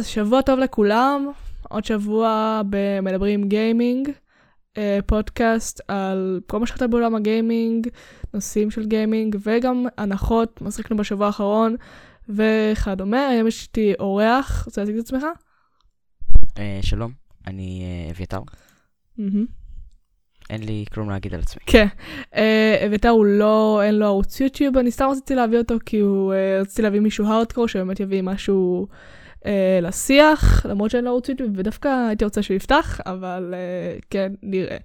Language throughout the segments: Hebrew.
אז שבוע טוב לכולם. עוד שבוע במדברים גיימינג, אה, פודקאסט על כל מה שקרה בעולם הגיימינג, נושאים של גיימינג וגם הנחות, מה שחקנו בשבוע האחרון וכדומה. היום יש איתי אורח, רוצה להציג את עצמך? אה, שלום, אני אה, אביתר. אין לי כלום להגיד על עצמי. כן, אביתר הוא לא, אין לו ערוץ יוטיוב, אני סתם רציתי להביא אותו כי הוא, רציתי להביא מישהו הארדקור שבאמת יביא משהו אה, לשיח, למרות לו ערוץ יוטיוב, ודווקא הייתי רוצה שהוא יפתח, אבל אה, כן, נראה.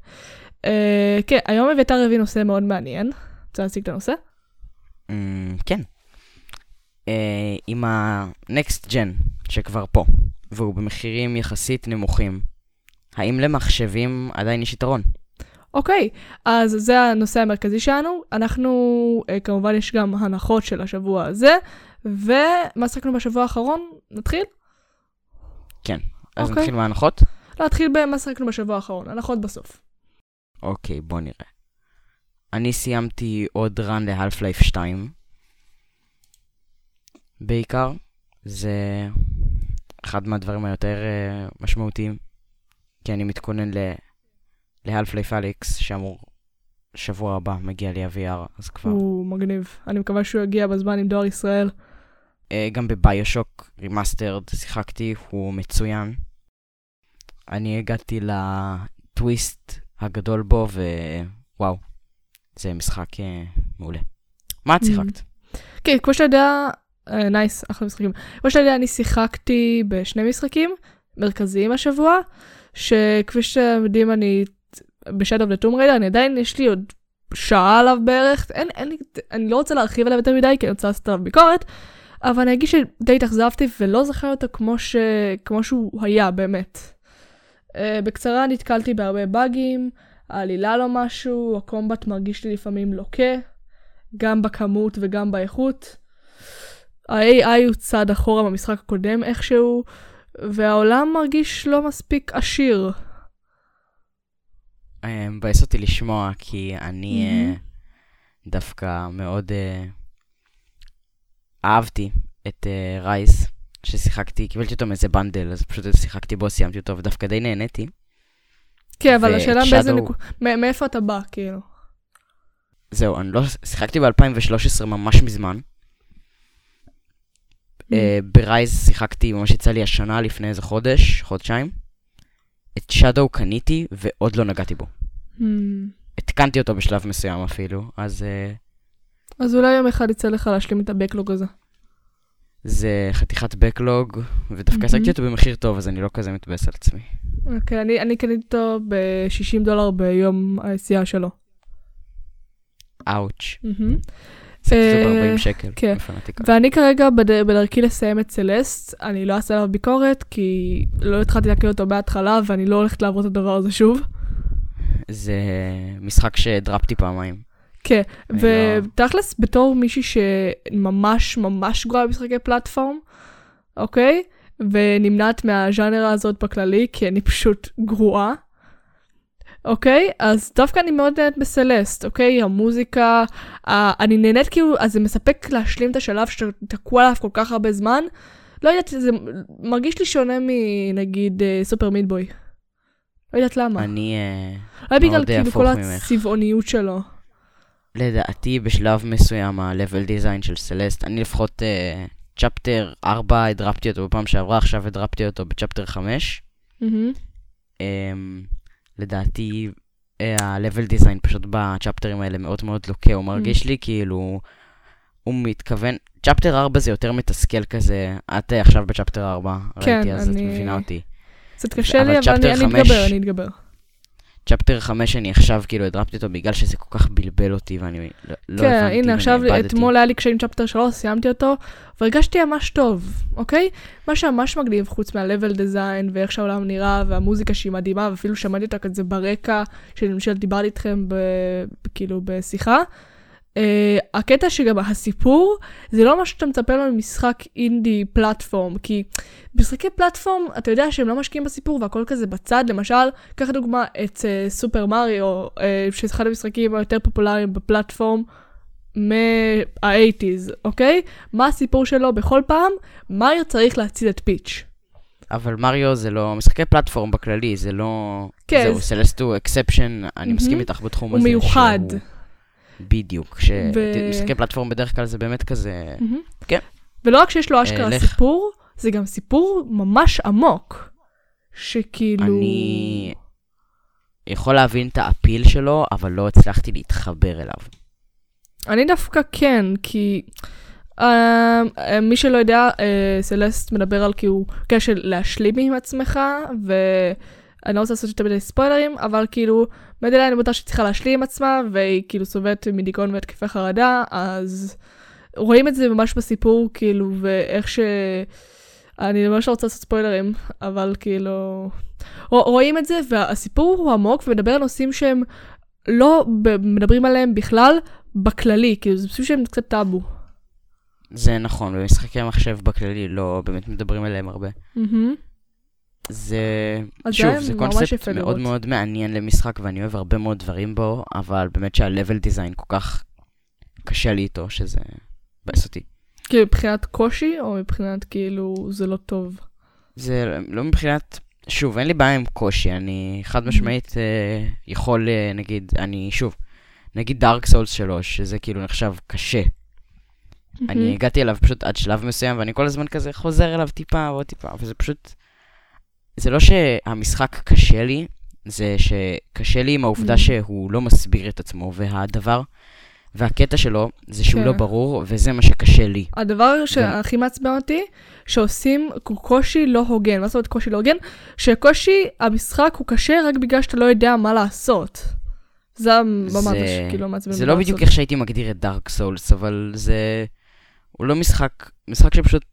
אה, כן, היום אביתר הביא נושא מאוד מעניין. רוצה להציג את הנושא? אמ, כן. אה, עם ה-Next Gen שכבר פה, והוא במחירים יחסית נמוכים, האם למחשבים עדיין יש יתרון? אוקיי, אז זה הנושא המרכזי שלנו. אנחנו, כמובן יש גם הנחות של השבוע הזה, ומה שחקנו בשבוע האחרון? נתחיל? כן. אז אוקיי. נתחיל מההנחות? להתחיל במה שחקנו בשבוע האחרון, הנחות בסוף. אוקיי, בוא נראה. אני סיימתי עוד run להלף-לייף 2. בעיקר. זה אחד מהדברים היותר אה, משמעותיים. כי אני מתכונן ל... להלף-לייף אליקס, שאמור שבוע הבא מגיע לי ה-VR, אז כבר. הוא מגניב. אני מקווה שהוא יגיע בזמן עם דואר ישראל. אה, גם ב BioShock Remastered שיחקתי, הוא מצוין. אני הגעתי לטוויסט הגדול בו, ווואו, זה משחק אה, מעולה. מה אתה שיחקת? כן, כמו שאתה יודע, אה, nice, אחלה משחקים. כמו שאתה יודע, אני שיחקתי בשני משחקים מרכזיים השבוע, שכפי שאתם יודעים, אני אוף לטום ריידר, אני עדיין, יש לי עוד שעה עליו בערך, אין, אין לי, אני לא רוצה להרחיב עליו יותר מדי, כי אני רוצה לעשות עליו ביקורת, אבל אני אגיד שדי התאכזבתי ולא זוכר אותו כמו, ש... כמו שהוא היה, באמת. Uh, בקצרה, נתקלתי בהרבה באגים, העלילה לא משהו, הקומבט מרגיש לי לפעמים לוקה, גם בכמות וגם באיכות. ה-AI הוא צעד אחורה במשחק הקודם איכשהו, והעולם מרגיש לא מספיק עשיר. אה, מבאס אותי לשמוע, כי אני מהמם. דווקא מאוד אה, אהבתי את Ryse, ששיחקתי, קיבלתי אותו מאיזה bundle, אז פשוט שיחקתי בו, סיימתי אותו, ודווקא די נהניתי. כן, אבל השאלה באיזה נקודה, מאיפה אתה בא, כאילו. זהו, אני לא... שיחקתי ב-2013 ממש מזמן. אה, ב Ryse שיחקתי, ממש יצא לי השנה לפני איזה חודש, חודשיים. את שדו קניתי ועוד לא נגעתי בו. Hmm. התקנתי אותו בשלב מסוים אפילו, אז אה, אז אולי יום אחד יצא לך להשלים את ה backlog הזה. זה חתיכת backlog, ודווקא. השגתי אותו במחיר טוב, אז אני לא כזה מתבאס על עצמי. אוקיי, אני, אני קניתי אותו ב-60 דולר ביום היציאה שלו. אאוץ'. עשיתי אותו אה, ב-40 שקל, כן. ואני כרגע בד... בדרכי לסיים את סלסט, אני לא אעשה עליו ביקורת, כי לא התחלתי להקריא אותו בהתחלה, ואני לא הולכת לעבור את הדבר הזה שוב. זה משחק שדרפתי פעמיים. כן, אני לא- ותכלס, בתור מישהי שממש ממש גרועה במשחקי פלטפורם, אוקיי? ונמנעת מהז'אנרה הזאת בכללי, כי אני פשוט גרועה. אוקיי? אז דווקא אני מאוד נהנית בסלסט, אוקיי? המוזיקה, ה- אני נהנית כאילו, אז זה מספק להשלים את השלב שאתה תקוע עליו כל כך הרבה זמן. לא יודעת, זה מרגיש לי שונה מנגיד אה, סופר מידבוי. לא יודעת למה. אני, אה, אולי בגלל אה, כאילו כל ממך. הצבעוניות שלו. לדעתי בשלב מסוים ה-level design של סלסט, אני לפחות צ'פטר 4 הדרפתי אותו בפעם שעברה, עכשיו הדרפתי אותו בצ'פטר 5. מהמם. אמ, לדעתי אה, ה-level design פשוט בצ'פטרים האלה מאוד מאוד לוקה, הוא מרגיש לי כאילו, הוא מתכוון, צ'פטר 4 זה יותר מתסכל כזה, את אה, עכשיו בצ'פטר 4, כן, ראיתי אז את אני- מבינה אותי. קצת קשה לי, אבל אני אתגבר, אני אתגבר. צ'פטר 5 אני עכשיו כאילו הדרפתי אותו בגלל שזה כל כך בלבל אותי ואני לא, לא כן, הבנתי הנה ואני עכשיו, איבדתי. אתמול היה לי קשיים צ'פטר 3, סיימתי אותו, והרגשתי ממש טוב, אוקיי? מה שממש מגניב, חוץ מה-level design ואיך שהעולם נראה, והמוזיקה שהיא מדהימה, ואפילו שמעתי אותה כזה ברקע, שלמשל דיברתי איתכם ב, כאילו בשיחה. Uh, הקטע שגם הסיפור, זה לא מה שאתה מצפה לו ממשחק אינדי פלטפורם, כי משחקי פלטפורם, אתה יודע שהם לא משקיעים בסיפור והכל כזה בצד, למשל, קח דוגמה את uh, סופר מריו, uh, שזה אחד המשחקים היותר פופולריים בפלטפורם מה-80's, אוקיי? מה הסיפור שלו בכל פעם? מאריו צריך להציל את פיץ'. אבל מריו זה לא, משחקי platform בכללי, זה לא... כן. זהו, סלסט הוא exception, אני. מסכים איתך בתחום הוא הזה. מיוחד. שהוא- בדיוק, ו- שמשחקי platform בדרך כלל זה באמת כזה... מהמם. כן. ולא רק שיש לו אשכרה לך. סיפור, זה גם סיפור ממש עמוק. שכאילו... אני יכול להבין את האפיל שלו, אבל לא הצלחתי להתחבר אליו. אני דווקא כן, כי אה, אה, מי שלא יודע, אה, סלסט מדבר על כאילו קשר להשלים עם עצמך, ואני לא רוצה לעשות יותר מדי ספוילרים, אבל כאילו, מדינה אני בטוח שהיא צריכה להשלים עם עצמה, והיא כאילו סובלת מדיכאון והתקפי חרדה, אז רואים את זה ממש בסיפור, כאילו, ואיך ש... אני ממש לא רוצה לעשות ספוילרים, אבל כאילו... רוא- רואים את זה, והסיפור הוא עמוק ומדבר על נושאים שהם לא מדברים עליהם בכלל, בכללי, כאילו זה פשוט שהם קצת טאבו. זה נכון, במשחקי מחשב בכללי לא באמת מדברים עליהם הרבה. מהמם. זה, שוב, זה קונספט מאוד לראות. מאוד מעניין למשחק, ואני אוהב הרבה מאוד דברים בו, אבל באמת שה-level design כל כך קשה לי איתו, שזה מבאס אותי. כאילו מבחינת קושי, או מבחינת כאילו זה לא טוב? זה לא מבחינת, שוב, אין לי בעיה עם קושי, אני חד משמעית אה, יכול, אה, נגיד, אני, שוב, נגיד דארק סולס 3, שזה כאילו נחשב קשה. אני הגעתי אליו פשוט עד שלב מסוים, ואני כל הזמן כזה חוזר אליו טיפה ועוד טיפה, וזה פשוט... זה לא שהמשחק קשה לי, זה שקשה לי עם העובדה Mm. שהוא לא מסביר את עצמו, והדבר, והקטע שלו, זה שהוא כן. לא ברור, וזה מה שקשה לי. הדבר שהכי מעצבן אותי, שעושים קושי לא הוגן. מה זאת אומרת קושי לא הוגן? שקושי, המשחק הוא קשה רק בגלל שאתה לא יודע מה לעשות. זה ממש כאילו מעצבן. זה לא בדיוק איך שהייתי מגדיר את דארק סולס, אבל זה... הוא לא משחק, משחק שפשוט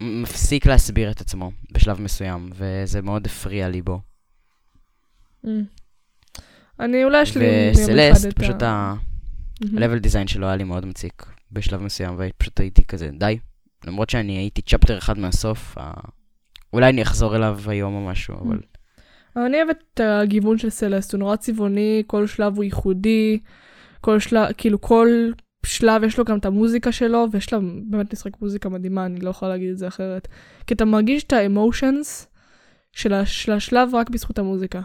מפסיק להסביר את עצמו בשלב מסוים, וזה מאוד הפריע לי בו. Mm. אני אולי יום אחד וסלסט, פשוט. ה-level design שלו היה לי מאוד מציק בשלב מסוים, ופשוט הייתי כזה, די. למרות שאני הייתי צ'פטר אחד מהסוף, אולי אני אחזור אליו היום או משהו, אבל... אני אוהבת את הגיוון של סלסט, הוא נורא צבעוני, כל שלב הוא ייחודי, כל שלב, כאילו כל שלב יש לו גם את המוזיקה שלו, ויש לה באמת משחק מוזיקה מדהימה, אני לא יכולה להגיד את זה אחרת. כי אתה מרגיש את האמושנס של, הש- של השלב רק בזכות המוזיקה.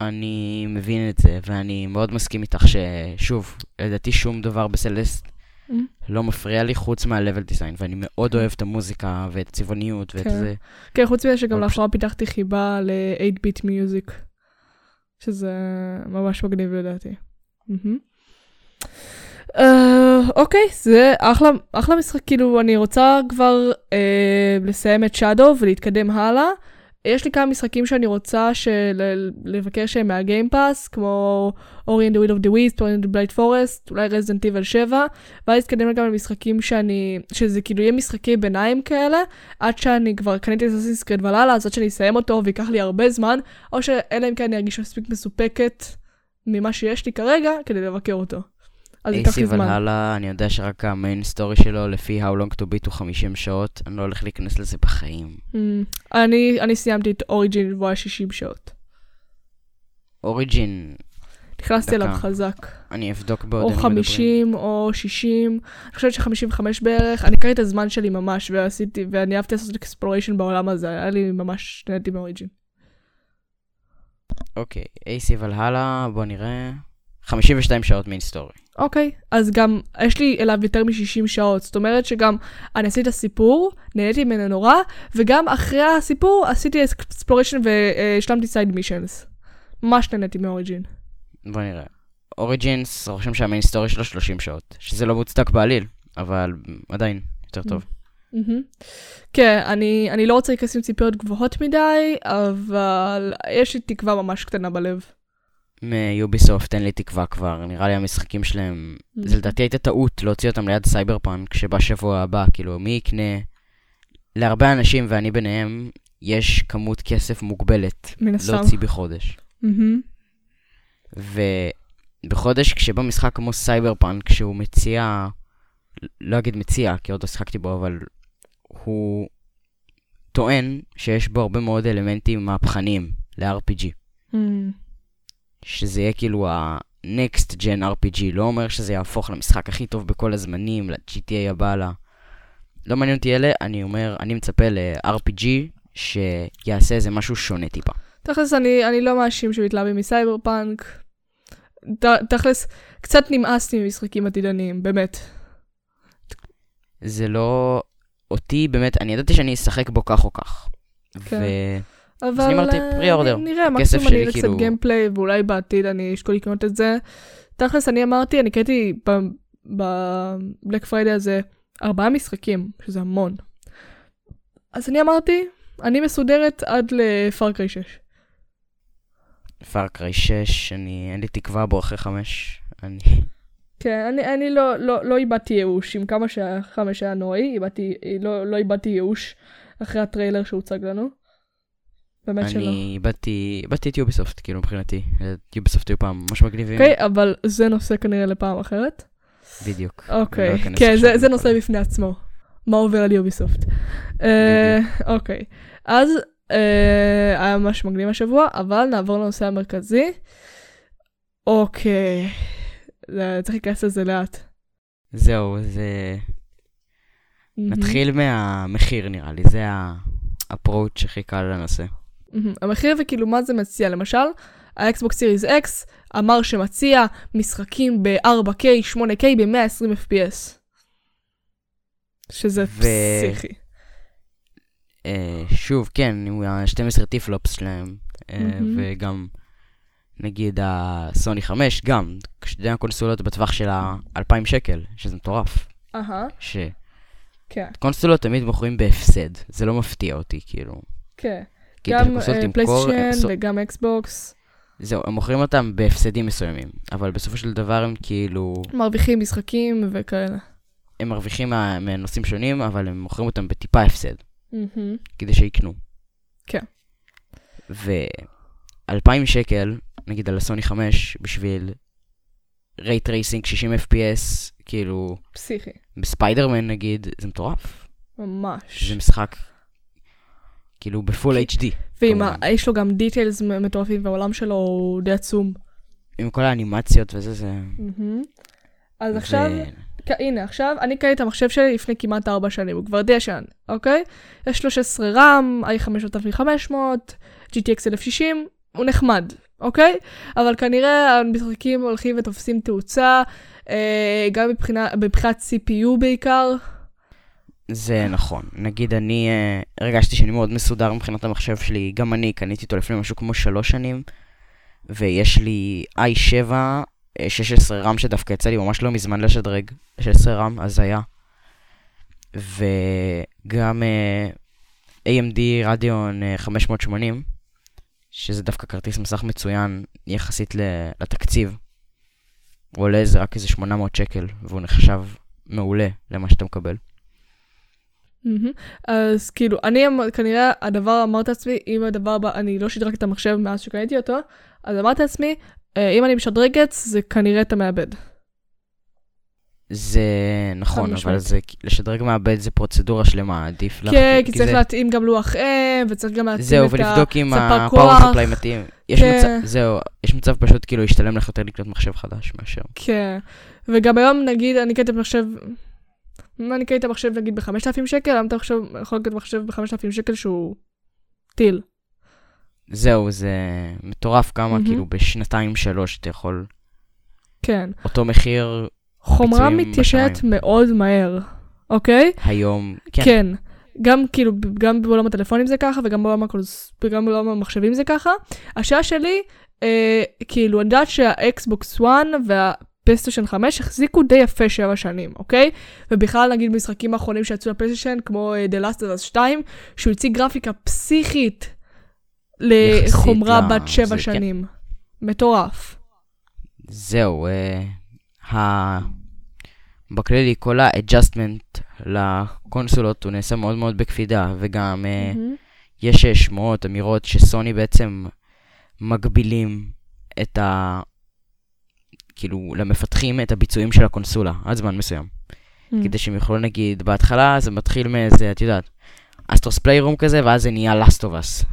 אני מבין את זה, ואני מאוד מסכים איתך ששוב, לדעתי שום דבר בסלסט Mm. לא מפריע לי חוץ מה-level design, ואני מאוד אוהב את המוזיקה ואת הצבעוניות ואת כן. זה. כן, חוץ מזה שגם לאחרונה פיתחתי חיבה ל-8-ביט מיוזיק, שזה ממש מגניב לדעתי. מהמם. אה, אוקיי, זה אחלה, אחלה משחק, כאילו אני רוצה כבר אה, לסיים את שדו ולהתקדם הלאה. יש לי כמה משחקים שאני רוצה של... לבקר שהם מהגיימפאס, כמו אורי and the Will of the Wisp, אורי and the Blind Forest, אולי רזידנט איבל 7, ואז להתקדם גם למשחקים שאני, שזה כאילו יהיה משחקי ביניים כאלה, עד שאני כבר קניתי את אסאסינס קריד ולהאלה, אז עד שאני אסיים אותו וייקח לי הרבה זמן, או שאלא אם כן אני ארגיש מספיק מסופקת ממה שיש לי כרגע, כדי לבקר אותו. אז ייקח לי AC זמן. ולהאלה, אני יודע שרק ה main story שלו, לפי How Long to Beat הוא 50 שעות, אני לא הולך להיכנס לזה בחיים. Mm, אני, אני סיימתי את אוריג'ין והוא היה 60 שעות. אוריג'ין, נכנסתי אליו. חזק. אני אבדוק בעוד אנו מדברים. 50 או 60, אני חושבת ש-55 בערך. אני קראתי את הזמן שלי ממש, ועשיתי, ואני אהבתי לעשות exploration בעולם הזה, היה לי ממש, נהניתי מאוריג'ין. אוקיי, AC ולהאלה, בוא נראה. 52 שעות main story. אוקיי, אז גם יש לי אליו יותר מ-60 שעות, זאת אומרת שגם אני עשיתי את הסיפור, נהניתי ממנו נורא, וגם אחרי הסיפור עשיתי exploration והשלמתי side missions. ממש נהניתי מאוריג'ין. בוא נראה. אוריג'ינס, רושם שה main story שלו 30 שעות. שזה לא מוצדק בעליל, אבל עדיין, יותר טוב. כן, אני, אני לא רוצה להיכנס עם ציפיות גבוהות מדי, אבל יש לי תקווה ממש קטנה בלב. מיוביסופט אין לי תקווה כבר, נראה לי המשחקים שלהם, זה לדעתי הייתה טעות להוציא אותם ליד סייבר פאנק שבשבוע הבא, כאילו מי יקנה? להרבה אנשים, ואני ביניהם, יש כמות כסף מוגבלת. להוציא בחודש. מהמם. ובחודש כשבא משחק כמו סייבר פאנק, שהוא מציע, לא אגיד מציע, כי עוד לא שיחקתי בו, אבל הוא טוען שיש בו הרבה מאוד אלמנטים מהפכניים ל-RPG. מהמם. שזה יהיה כאילו ה-next gen RPG, לא אומר שזה יהפוך למשחק הכי טוב בכל הזמנים, ל-GTA הבא לה. לא מעניין אותי אלה, אני אומר, אני מצפה ל-RPG שיעשה איזה משהו שונה טיפה. תכלס, אני, אני לא מאשים שמתלהבים מסייבר פאנק. ת- תכלס, קצת נמאסתי ממשחקים עתידניים, באמת. זה לא... אותי באמת, אני ידעתי שאני אשחק בו כך או כך. כן. ו... אבל אני אמרתי, אה, pre-order. נ- נראה, מקסימום אני אראה קצת כאילו- gameplay, ואולי בעתיד אני אשקול לקנות את זה. תכלס, אני אמרתי, אני קניתי בבלק פריידי הזה ארבעה משחקים, שזה המון. אז אני אמרתי, אני מסודרת עד לפארקריי 6. פארקריי 6, אני... אין לי תקווה בו אחרי 5. אני... כן, אני, אני לא, לא, לא איבדתי ייאוש, עם כמה שהחמש היה נוראי, איבדתי, לא, לא איבדתי ייאוש אחרי הטריילר שהוצג לנו. באמת שלא. אני איבדתי, איבדתי את יוביסופט, כאילו מבחינתי. יוביסופט היו פעם ממש מגניבים. אוקיי, אבל זה נושא כנראה לפעם אחרת. בדיוק. לא אוקיי, אכנס כן, עכשיו זה, זה נושא בפני עצמו. מה עובר על יוביסופט. אה, אוקיי, אז אה, היה ממש מגניב השבוע, אבל נעבור לנושא המרכזי. אוקיי, זה- צריך להיכנס לזה לאט. זהו, זה... נתחיל מהמחיר נראה לי, זה ה-approach הכי קל לנושא. המחיר וכאילו מה זה מציע, למשל, האקסבוקס סיריס X אמר שמציע משחקים ב-4K, 8K ב-120 FPS. שזה ו- פסיכי. אה, שוב, כן, עם ה-12 טרהפלופס שלהם, אה, מהמם. וגם נגיד הסוני 5, גם, שתי הקונסולות בטווח של ה-2,000 שקל, שזה מטורף. אהה, כן, שקונסולות תמיד מוכרים בהפסד, זה לא מפתיע אותי, כאילו. כן. כי גם הקונסולות אה, תמכור- פלייסטיישן וגם אקסבוקס זהו, הם מוכרים אותם בהפסדים מסוימים, אבל בסופו של דבר הם כאילו, מרוויחים משחקים וכאלה. הם מרוויחים מנושאים שונים, אבל הם מוכרים אותם בטיפה הפסד, מהמם. כדי שיקנו. כן. ו-2,000 שקל, נגיד על הסוני 5, בשביל ray tracing 60 FPS, כאילו, פסיכי, בספיידרמן נגיד, זה מטורף. ממש. זה משחק, כאילו, בפול HD, ואם כמובן. ה- יש לו גם דיטיילס מטורפים והעולם שלו הוא די עצום. עם כל האנימציות וזה, זה... מהמם. אז ו- עכשיו, כ- הנה, עכשיו, אני קראתי את המחשב שלי לפני כמעט 4 שנים, הוא כבר די ישן, אוקיי? יש 13 רם, i5 GTX 1060, הוא נחמד, אוקיי? אבל כנראה המשחקים הולכים ותופסים תאוצה, אה, גם מבחינת CPU בעיקר. זה נכון. נגיד אני אה, הרגשתי שאני מאוד מסודר מבחינת המחשב שלי, גם אני קניתי אותו לפני משהו כמו שלוש שנים, ויש לי i7, אה, 16 רם שדווקא יצא לי ממש לא מזמן לשדרג, 16 רם, אז היה. וגם אה, AMD רדיון אה, 580, שזה דווקא כרטיס מסך מצוין יחסית לתקציב. הוא עולה איזה רק איזה 800 שקל, והוא נחשב מעולה למה שאתה מקבל. מהמם. אז כאילו, אני אמ- כנראה הדבר אמרתי לעצמי, אם הדבר הבא, אני לא שדרגתי את המחשב מאז שקניתי אותו, אז אמרתי לעצמי, אה, אם אני משדרגת, זה כנראה אתה מאבד. זה נכון, אבל. זה לשדרג מעבד זה פרוצדורה שלמה, עדיף לך. כן, כי צריך זה- להתאים גם לוח אם, וצריך גם להתאים זהו, את ה... ולבדוק אם הפאור כוח. ספליי מתאים. יש כן. מצב, זהו, יש מצב פשוט כאילו ישתלם לך יותר לקנות מחשב חדש מאשר. כן. וגם היום, נגיד, אני קניתי מחשב, אני קניתי מחשב נגיד ב-5,000 שקל, למה אתה עכשיו יכול לקנות מחשב ב-5,000 שקל שהוא טיל? זהו, זה מטורף כמה, מהמם. כאילו בשנתיים שלוש אתה יכול, כן. אותו מחיר חומרה מתיישנת. מאוד מהר, אוקיי? היום, כן, כן. גם כאילו, גם בעולם הטלפונים זה ככה, וגם בעולם, הקונס... וגם בעולם המחשבים זה ככה. השאלה שלי, אה, כאילו, אני יודעת שהאקסבוקס 1 והפלייסטיישן 5 החזיקו די יפה שבע שנים, אוקיי? ובכלל, נגיד, משחקים האחרונים שיצאו לפלייסטיישן, כמו אה, The Last of Us 2, שהוא הציג גרפיקה פסיכית לחומרה ל- בת שבע זה, כן. שנים. מטורף. זהו, אה, ה... בכללי כל ה-adjustment לקונסולות הוא נעשה מאוד מאוד בקפידה, וגם אה, מהמם. יש שמועות, אמירות, שסוני בעצם מגבילים את ה... כאילו, למפתחים את הביצועים של הקונסולה, עד זמן מסוים. מהמם. כדי שהם יוכלו, נגיד, בהתחלה זה מתחיל מאיזה, את יודעת, אסטרוס פליירום כזה, ואז זה נהיה Last of Us.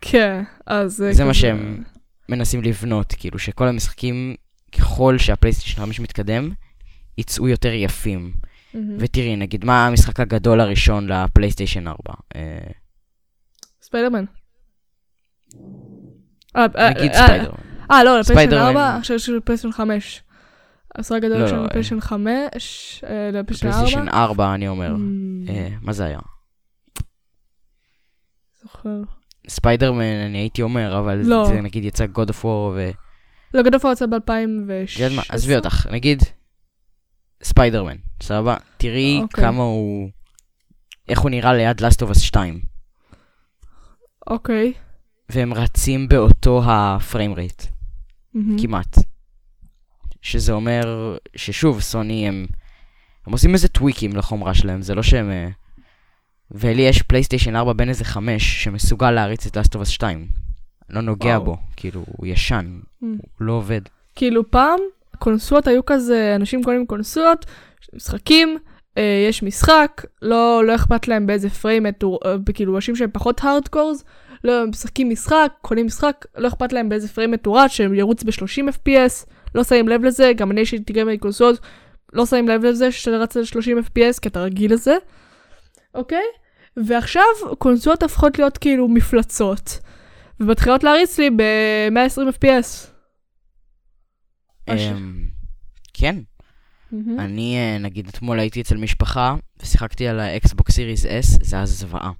כן, אז... זה מה שהם מנסים לבנות, כאילו, שכל המשחקים, ככל שהפלייסטיישן 5 מתקדם, יצאו יותר יפים. מהמם. ותראי, נגיד, מה המשחק הגדול הראשון לפלייסטיישן 4? אה, ספיידרמן. אה, נגיד אה, ספיידרמן. אה, לא, ספיידרמן. 4, עכשיו יש לפלייסטיישן 5. המשחק הגדול לא, של לא, לפלייסטיישן 5, אה, לפלייסטיישן 4. פלייסטיישן 4, אני אומר. Mm, אה, מה זה היה? זוכר. ספיידרמן, אני הייתי אומר, אבל לא. זה נגיד יצא God of War ו... לא, God of War יצא את יודעת מה, ב-2016. עזבי אותך, נגיד ספיידרמן, סבבה? תראי אוקיי. כמה הוא... איך הוא נראה ליד Last of Us 2. אוקיי. והם רצים באותו ה frame rate, מהמם. כמעט. שזה אומר ששוב, סוני הם... הם עושים איזה טוויקים לחומרה שלהם, זה לא שהם... אה, ולי יש פלייסטיישן 4 בין איזה 5 שמסוגל להריץ את Us 2. לא נוגע וואו. בו, כאילו, הוא ישן, Mm. הוא לא עובד. כאילו פעם, קונסולות היו כזה, אנשים קונים קונסולות, משחקים, אה, יש משחק, לא, לא אכפת להם באיזה פריים, מטור- אה, כאילו אנשים שהם פחות הארדקורס, לא, משחקים משחק, קונים משחק, לא אכפת להם באיזה פריים מטורט, שהם ירוץ ב-30 FPS, לא שמים לב לזה, גם אני שהייתי גיימר קונסולות, לא שמים לב לזה שאתה רץ על 30 FPS, כי אתה רגיל לזה, אוקיי? ועכשיו קונסולות הפכות להיות כאילו מפלצות, ומתחילות להריץ לי ב-120 FPS. אמ, כן, מהמם. אני אה, נגיד אתמול הייתי אצל משפחה ושיחקתי על האקסבוק סיריס S, זה היה זוועה.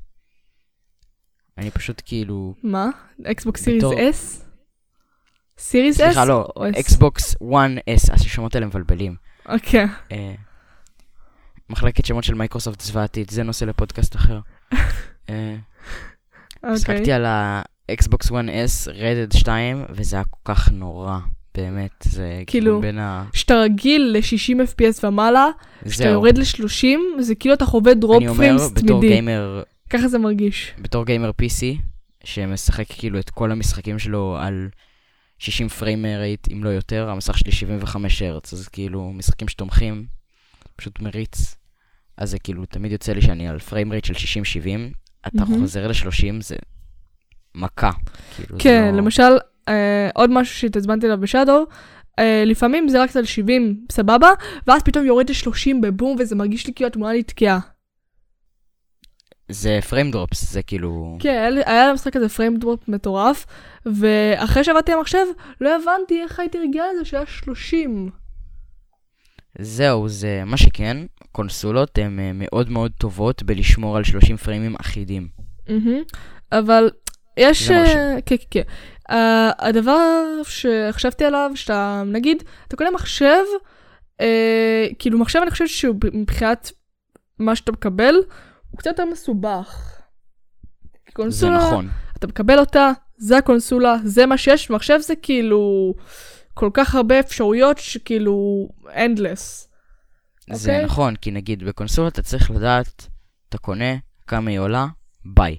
אני פשוט כאילו, מה? אקסבוקס Series S? Series S? סליחה לא? אקסבוקס 1S, השמות האלה מבלבלים. אוקיי. אה, מחלקת שמות של מייקרוסופט זוועתית, זה נושא לפודקאסט אחר. אה, אוקיי. על האקסבוקס 1S, Red Dead 2, וזה היה כל כך נורא, באמת, זה כאילו, כאילו בין ה... כשאתה רגיל ל-60 FPS ומעלה, כשאתה יורד ל-30, זה כאילו אתה חווה drop אני אומר, בתור תמידי. גיימר ככה זה מרגיש. בתור גיימר PC, שמשחק כאילו את כל המשחקים שלו על 60 פריים רייט, אם לא יותר, המסך שלי 75 הרץ, אז כאילו משחקים שתומכים, פשוט מריץ. אז זה כאילו, תמיד יוצא לי שאני על פריים רייט של 60-70, אתה מהמם. חוזר ל-30, זה מכה. כאילו, זה כן, לא- למשל, אה, עוד משהו שהתעצבנתי עליו בשאדו, אה, לפעמים זה רק על 70, סבבה, ואז פתאום יורד ל-30 בבום, וזה מרגיש לי כאילו התמונה נתקעה. זה פריים דרופס, זה כאילו... כן, היה למשחק הזה פריים דרופ מטורף, ואחרי שעבדתי על המחשב, לא הבנתי איך הייתי רגילה לזה שהיה 30. זהו, זה מה שכן, קונסולות הן אה, מאוד מאוד טובות בלשמור על 30 פריימים אחידים. מהמם. אבל יש... אה, כן, כן, כן. אה, הדבר שחשבתי עליו, שאתה, נגיד, אתה קונה מחשב, אה, כאילו מחשב אני חושבת שהוא מבחינת מה שאתה מקבל, הוא קצת יותר מסובך. זה קונסולה, נכון. אתה מקבל אותה, זה הקונסולה, זה מה שיש, מחשב זה כאילו כל כך הרבה אפשרויות שכאילו endless. זה אוקיי? נכון, כי נגיד בקונסולה אתה צריך לדעת, אתה קונה, כמה היא עולה, ביי.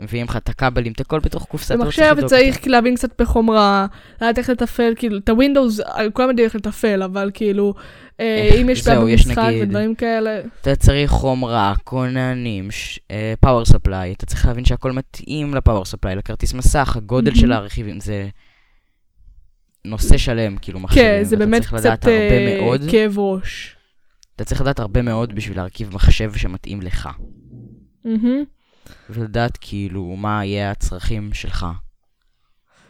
מביאים לך את הכבלים, את הכל בתוך קופסה, לא במחשב צריך. להבין קצת בחומרה, לדעת איך לתפעל, כאילו, את הווינדוס, כולם יודעים איך לתפעל, אבל כאילו, אה, איך- אם יש בעיה במשחק ודברים כאלה, אתה צריך חומרה, כוננים, פאוור ספליי, אתה צריך להבין שהכל מתאים לפאוור ספליי, לכרטיס מסך, הגודל. של הרכיבים, זה נושא שלם, כאילו מחשבים. כן, זה באמת קצת אה, כאב ראש. אתה צריך לדעת הרבה מאוד בשביל להרכיב מחשב שמתאים לך. מהמם. ולדעת כאילו מה יהיה הצרכים שלך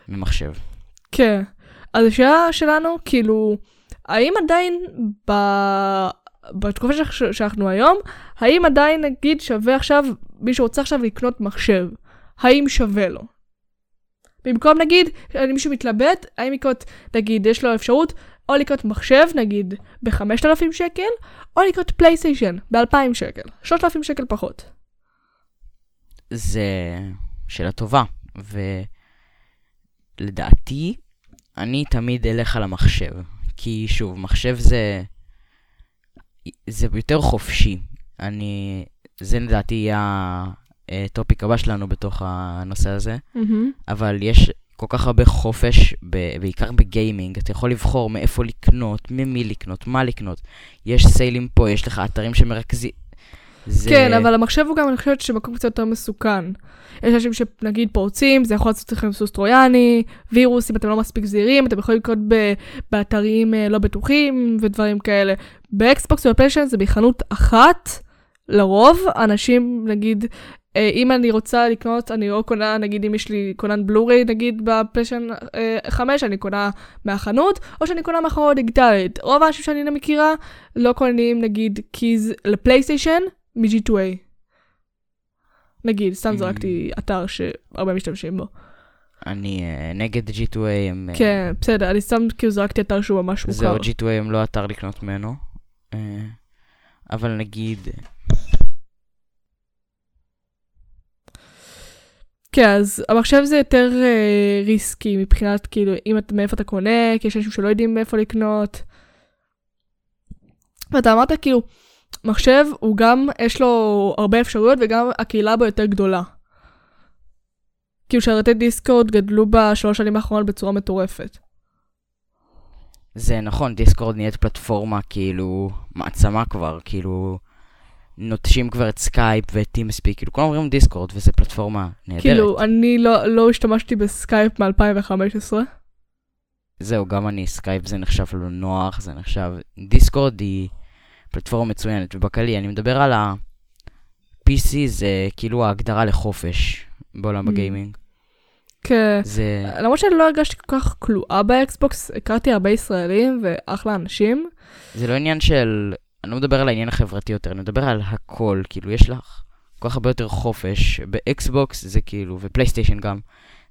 ממחשב. כן. אז השאלה שלנו, כאילו, האם עדיין ב... בתקופה שאנחנו- שאנחנו היום, האם עדיין נגיד שווה עכשיו, מי שרוצה עכשיו לקנות מחשב, האם שווה לו? במקום נגיד, מישהו מתלבט, האם לקנות, נגיד, יש לו אפשרות, או לקנות מחשב, נגיד, ב-5,000 שקל, או לקנות פלייסטיישן ב-2,000 שקל, 3,000 שקל פחות. זה שאלה טובה, ולדעתי, אני תמיד אלך על המחשב. כי שוב, מחשב זה... זה יותר חופשי. אני... זה לדעתי יהיה הטופיק הבא שלנו בתוך הנושא הזה. מהמם. אבל יש כל כך הרבה חופש, ב- בעיקר בגיימינג. אתה יכול לבחור מאיפה לקנות, ממי לקנות, מה לקנות. יש סיילים פה, יש לך אתרים שמרכזים. זה... כן, אבל המחשב הוא גם, אני חושבת שמקום קצת יותר מסוכן. יש אנשים שנגיד פורצים, זה יכול לעשות לכם סוס טרויאני, וירוס, אם אתם לא מספיק זהירים, אתם יכולים לקנות ב- באתרים אה, לא בטוחים ודברים כאלה. באקסבוקס ובפלייסטיישן זה בחנות אחת, לרוב, אנשים נגיד אה, אם אני רוצה לקנות, אני או קונה, נגיד אם יש לי כונן בלוריי, נגיד בפלייסטיישן 5, אני קונה מהחנות, או שאני קונה מהחנות דיגיטלית. רוב האנשים שאני מכירה לא קונים, נגיד, קיז לפלייסטיישן מ-G2A. נגיד, סתם Mm. זרקתי אתר שהרבה משתמשים בו. אני אה, נגד G2A, הם... אה, כן, בסדר, אני סתם כאילו זרקתי אתר שהוא ממש זהו, מוכר. G2A הם לא אתר לקנות ממנו. אה, אבל נגיד, כן, אז המחשב זה יותר אה, ריסקי מבחינת כאילו אם אתה, מאיפה אתה קונה, כי יש אנשים שלא יודעים מאיפה לקנות. ואתה אמרת כאילו, מחשב הוא גם, יש לו הרבה אפשרויות וגם הקהילה בו יותר גדולה. כאילו שרתי דיסקורד גדלו בשלוש שנים האחרונות בצורה מטורפת. זה נכון, דיסקורד נהיית פלטפורמה, כאילו, מעצמה כבר, כאילו, נוטשים כבר את סקייפ ואת TeamSpeak, כאילו, כולם אומרים דיסקורד, וזה פלטפורמה נהדרת. כאילו, אני לא, לא השתמשתי בסקייפ מ-2015. זהו, גם אני, סקייפ זה נחשב לא נוח, זה נחשב... דיסקורד היא פלטפורמה מצוינת, ובכללי, אני מדבר על ה-PC, זה כאילו ההגדרה לחופש בעולם Mm. הגיימינג. כן. זה... למרות שאני לא הרגשתי כל כך כלואה באקסבוקס, הכרתי הרבה ישראלים ואחלה אנשים. זה לא עניין של... אני לא מדבר על העניין החברתי יותר, אני מדבר על הכל, כאילו, יש לך כל כך הרבה יותר חופש. באקסבוקס זה כאילו, ופלייסטיישן גם,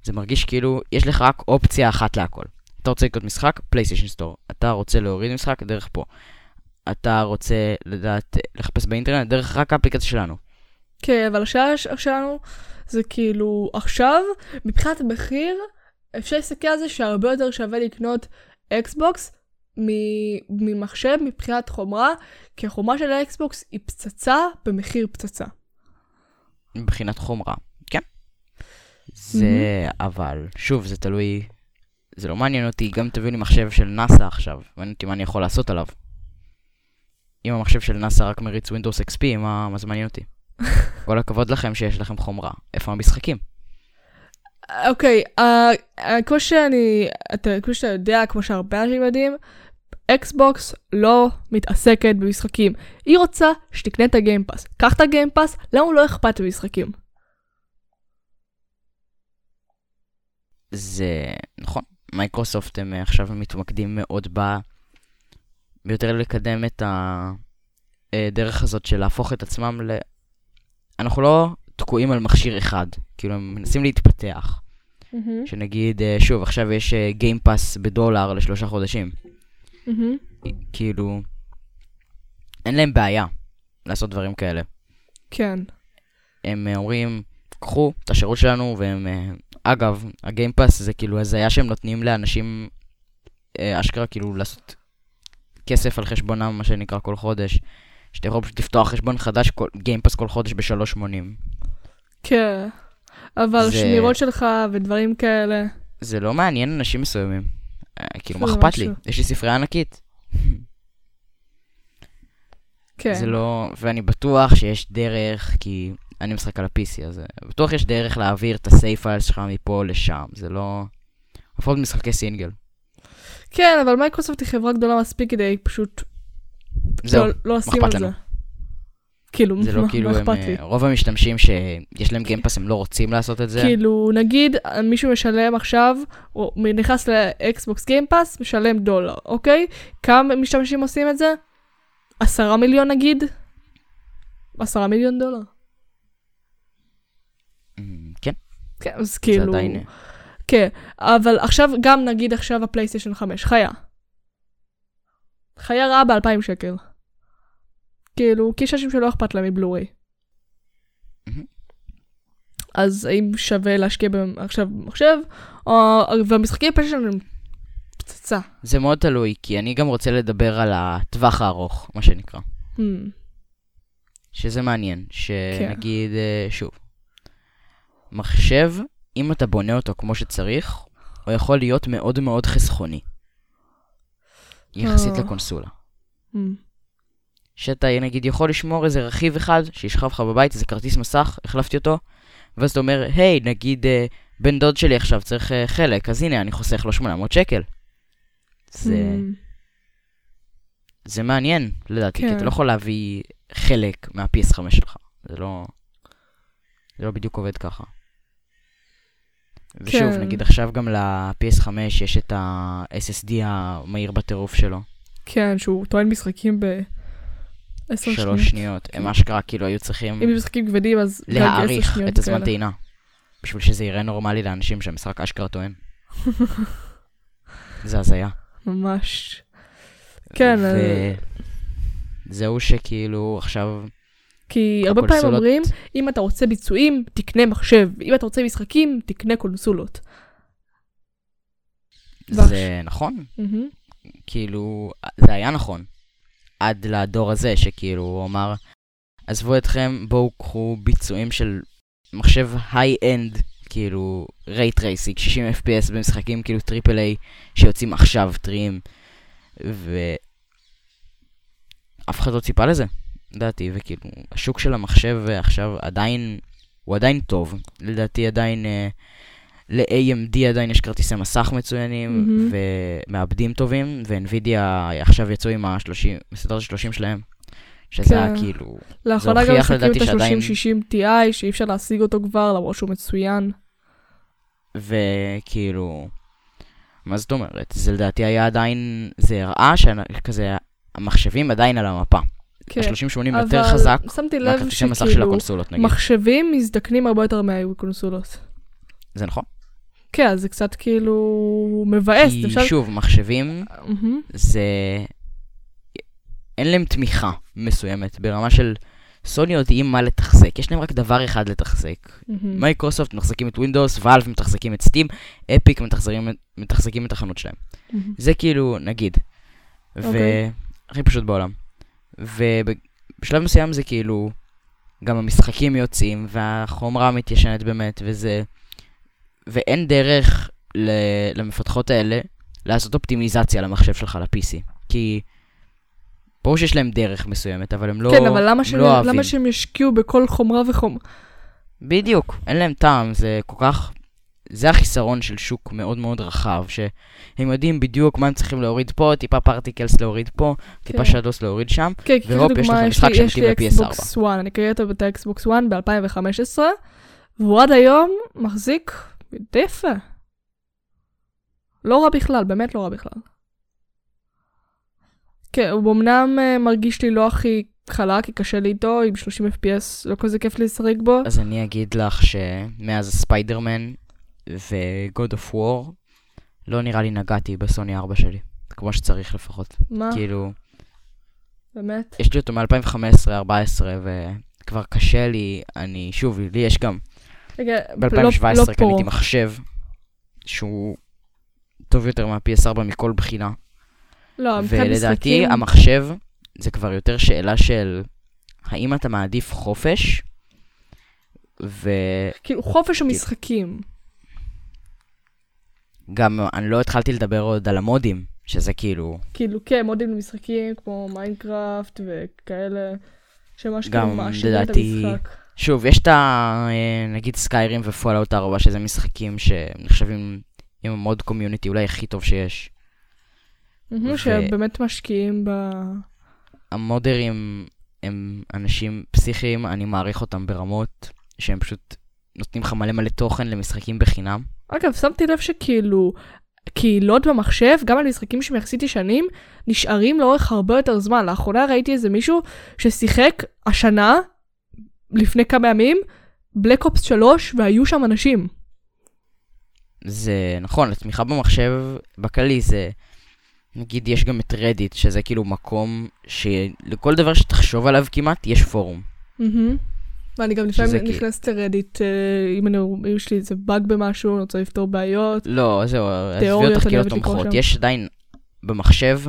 זה מרגיש כאילו, יש לך רק אופציה אחת להכל. אתה רוצה לקנות משחק, פלייסטיישן Store. אתה רוצה להוריד משחק, דרך פה. אתה רוצה לדעת, לחפש באינטרנט, דרך רק האפליקציה שלנו. כן, אבל השאלה שלנו זה כאילו עכשיו, מבחינת המחיר, אפשר להסתכל על זה שהרבה יותר שווה לקנות אקסבוקס ממחשב מבחינת חומרה, כי החומרה של האקסבוקס היא פצצה במחיר פצצה. מבחינת חומרה, כן. זה, אבל, שוב, זה תלוי, זה לא מעניין אותי, גם תביאו לי מחשב של נאסא עכשיו, מעניין אותי מה אני יכול לעשות עליו. אם המחשב של נאסא רק מריץ Windows XP, מה, מה זה מעניין אותי? כל הכבוד לכם שיש לכם חומרה, איפה המשחקים? אוקיי, אה, אה, כמו שאני, אתה, כמו שאתה יודע, כמו שהרבה אנשים יודעים, אקסבוקס לא מתעסקת במשחקים. היא רוצה שתקנה את ה Game Pass. קח את ה Game Pass, למה הוא לא אכפת במשחקים? זה נכון, מייקרוסופט הם אה, עכשיו מתמקדים מאוד ב... ביותר לקדם את הדרך הזאת של להפוך את עצמם ל... אנחנו לא תקועים על מכשיר אחד, כאילו הם מנסים להתפתח. שנגיד, אה, שוב, עכשיו יש Game Pass בדולר לשלושה חודשים. מהמם. כאילו, אין להם בעיה לעשות דברים כאלה. כן. הם אה, אומרים, קחו את השירות שלנו, והם... אה, אגב, הגיימפאס זה כאילו הזיה שהם נותנים לאנשים אה, אשכרה כאילו לעשות כסף על חשבונם, מה שנקרא, כל חודש. שאתה יכול פשוט לפתוח חשבון חדש, גיימפאס כל חודש ב-3.80. כן. אבל זה- שמירות שלך ודברים כאלה. זה לא מעניין אנשים מסוימים. אה, כאילו, מה אכפת לי? יש לי ספרייה ענקית. כן. זה לא... ואני בטוח שיש דרך, כי אני משחק על ה-PC, אז אה, בטוח יש דרך להעביר את ה-save files שלך מפה לשם. זה לא... לפחות משחקי סינגל. כן, אבל מייקרוסופט היא חברה גדולה מספיק כדי פשוט זהו, לא- לא אכפת על לנו? זה. כאילו, זה לא מה כאילו, מה הם, אכפת אה, לי? רוב המשתמשים שיש להם Game Pass הם לא רוצים לעשות את זה. כאילו, נגיד מישהו משלם עכשיו, הוא נכנס לאקסבוקס Game Pass, משלם דולר, אוקיי? כמה משתמשים עושים את זה? עשרה מיליון נגיד? עשרה מיליון דולר. כן, כן, אז זה כאילו... עדיין... כן, אבל עכשיו, גם נגיד עכשיו הפלייסטיישן 5, חיה. חיה רעה ב-2,000 שקל. כאילו, כי יש אנשים שלא אכפת להם מבלוריי. מהמם. אז האם שווה להשקיע במ- עכשיו במחשב, או... והמשחקים פלייסטיישן הם פצצה. זה מאוד תלוי, כי אני גם רוצה לדבר על הטווח הארוך, מה שנקרא. Hmm. שזה מעניין, כן. שנגיד, אה, שוב, מחשב, אם אתה בונה אותו כמו שצריך, הוא יכול להיות מאוד מאוד חסכוני. יחסית אה. לקונסולה. Hmm. שאתה נגיד יכול לשמור איזה רכיב אחד שישכב לך בבית, איזה כרטיס מסך, החלפתי אותו, ואז אתה אומר, היי, נגיד אה, בן דוד שלי עכשיו צריך אה, חלק, אז הנה, אני חוסך לו 800 שקל. זה, Hmm. זה מעניין, לדעתי, כי כן. אתה לא יכול להביא חלק מה-PS5 שלך. זה לא... זה לא בדיוק עובד ככה. ושוב, כן. נגיד עכשיו גם ל-PS5 יש את ה-SSD המהיר בטירוף שלו. כן, שהוא טוען משחקים ב... עשר שניות. שלוש שניות. הם אשכרה כאילו היו צריכים אם משחקים כבדים, אז... להעריך את הזמן. טעינה. בשביל שזה יראה נורמלי לאנשים שהמשחק אשכרה טוען. זה הזיה. ממש. כן, אה, וזהו שכאילו עכשיו כי הרבה פעמים הקונסולות- אומרים, אם אתה רוצה ביצועים, תקנה מחשב. אם אתה רוצה משחקים, תקנה קונסולות. זה נכון, מהמם. כאילו, זה היה נכון. עד לדור הזה, שכאילו, הוא אמר, עזבו אתכם, בואו קחו ביצועים של מחשב high-end, כאילו, ray tracing, 60 FPS במשחקים כאילו triple A, שיוצאים עכשיו טריים, ואף אחד לא ציפה לזה, לדעתי, וכאילו, השוק של המחשב עכשיו עדיין, הוא עדיין טוב, לדעתי עדיין... אה, ל-AMD עדיין יש כרטיסי מסך מצוינים, מהמם. ומעבדים טובים, ו-NVIDIA עכשיו יצאו עם ה-30, מסדר ה-30 שלהם, שזה כן. היה כאילו, לאחרונה גם הוכיח משחקים את לדעתי שעדיין- ה-3060 Ti, שאי אפשר להשיג אותו כבר, למרות שהוא מצוין. וכאילו, מה זאת אומרת? זה לדעתי היה עדיין, זה הראה שכזה, המחשבים עדיין על המפה. כן. ה-3080 יותר אבל חזק שמתי לב מהכרטיסי מסך של שכאילו, הקונסולות נגיד. מחשבים מזדקנים הרבה יותר מהקונסולות. זה נכון. כן, אז זה קצת כאילו מבאס. כי אפשר- שוב, מחשבים. זה... אין להם תמיכה מסוימת ברמה של סוני יודעים מה לתחזק, יש להם רק דבר אחד לתחזק. מייקרוסופט מתחזקים את ווינדוס, Valve מתחזקים את Steam, Epic מתחזקים, את- מתחזקים את החנות שלהם. מהמם. זה כאילו, נגיד. אוקיי. והכי פשוט בעולם. ובשלב מסוים זה כאילו, גם המשחקים יוצאים, והחומרה מתיישנת באמת, וזה... ואין דרך ל- למפתחות האלה לעשות אופטימיזציה למחשב שלך, ל-PC. כי... ברור שיש להם דרך מסוימת, אבל הם לא, כן, אבל למה הם שהם- לא אוהבים. למה שהם ישקיעו בכל חומרה וחומרה? בדיוק, אין להם טעם, זה כל כך... זה החיסרון של שוק מאוד מאוד רחב, שהם יודעים בדיוק מה הם צריכים להוריד פה, טיפה פרטיקלס להוריד פה, טיפה כן. שדוס להוריד שם. כן, והופ, יש לך יש משחק לי- יש שמתאים לי ל-PS4. אקסבוקס 1, אני קניתי את האקסבוקס 1 ב-2015, והוא עד היום מחזיק די יפה. לא רע בכלל, באמת לא רע בכלל. כן, הוא אמנם אה, מרגיש לי לא הכי חלק, כי קשה לי איתו, עם 30 FPS, לא כזה כיף לשחק בו. אז אני אגיד לך שמאז ספיידרמן ו-God of War, לא נראה לי נגעתי בסוני 4 שלי. כמו שצריך לפחות. מה? כאילו, באמת? יש לי אותו מ-2015-2014, וכבר קשה לי, אני, שוב, לי יש גם רגע, ב-2017 לא- לא קניתי. מחשב שהוא טוב יותר מה-PS4 מכל בחינה. לא, מבחינת ולדעתי משחקים- המחשב זה כבר יותר שאלה של האם אתה מעדיף חופש, וגם כאילו, חופש המשחקים. אני לא התחלתי לדבר עוד על המודים, שזה כאילו, כאילו, כן, מודים למשחקים כמו Minecraft וכאלה, שממש גם, כאילו מעשירים את המשחק. שוב, יש את ה... אה, נגיד Skyrim ו Fallout 4, שזה משחקים שנחשבים עם ה mod community אולי הכי טוב שיש. ו- שבאמת משקיעים ב... המודרים הם אנשים פסיכיים, אני מעריך אותם ברמות שהם פשוט נותנים לך מלא מלא תוכן למשחקים בחינם. אגב, שמתי לב שכאילו, קהילות במחשב, גם על משחקים שהם יחסית ישנים, נשארים לאורך הרבה יותר זמן. לאחרונה ראיתי איזה מישהו ששיחק השנה, לפני כמה ימים, בלק אופס 3, והיו שם אנשים. זה נכון, התמיכה במחשב בכללי זה, נגיד יש גם את רדיט, שזה כאילו מקום שלכל דבר שתחשוב עליו כמעט, יש פורום. מהמם. ואני גם לפעמים נכנסת לרדיט, אה, אם יש לי איזה באג במשהו, אני רוצה לפתור בעיות. לא, זהו, עזבי תיאוריות אותך כאילו תומכות. יש עדיין, במחשב,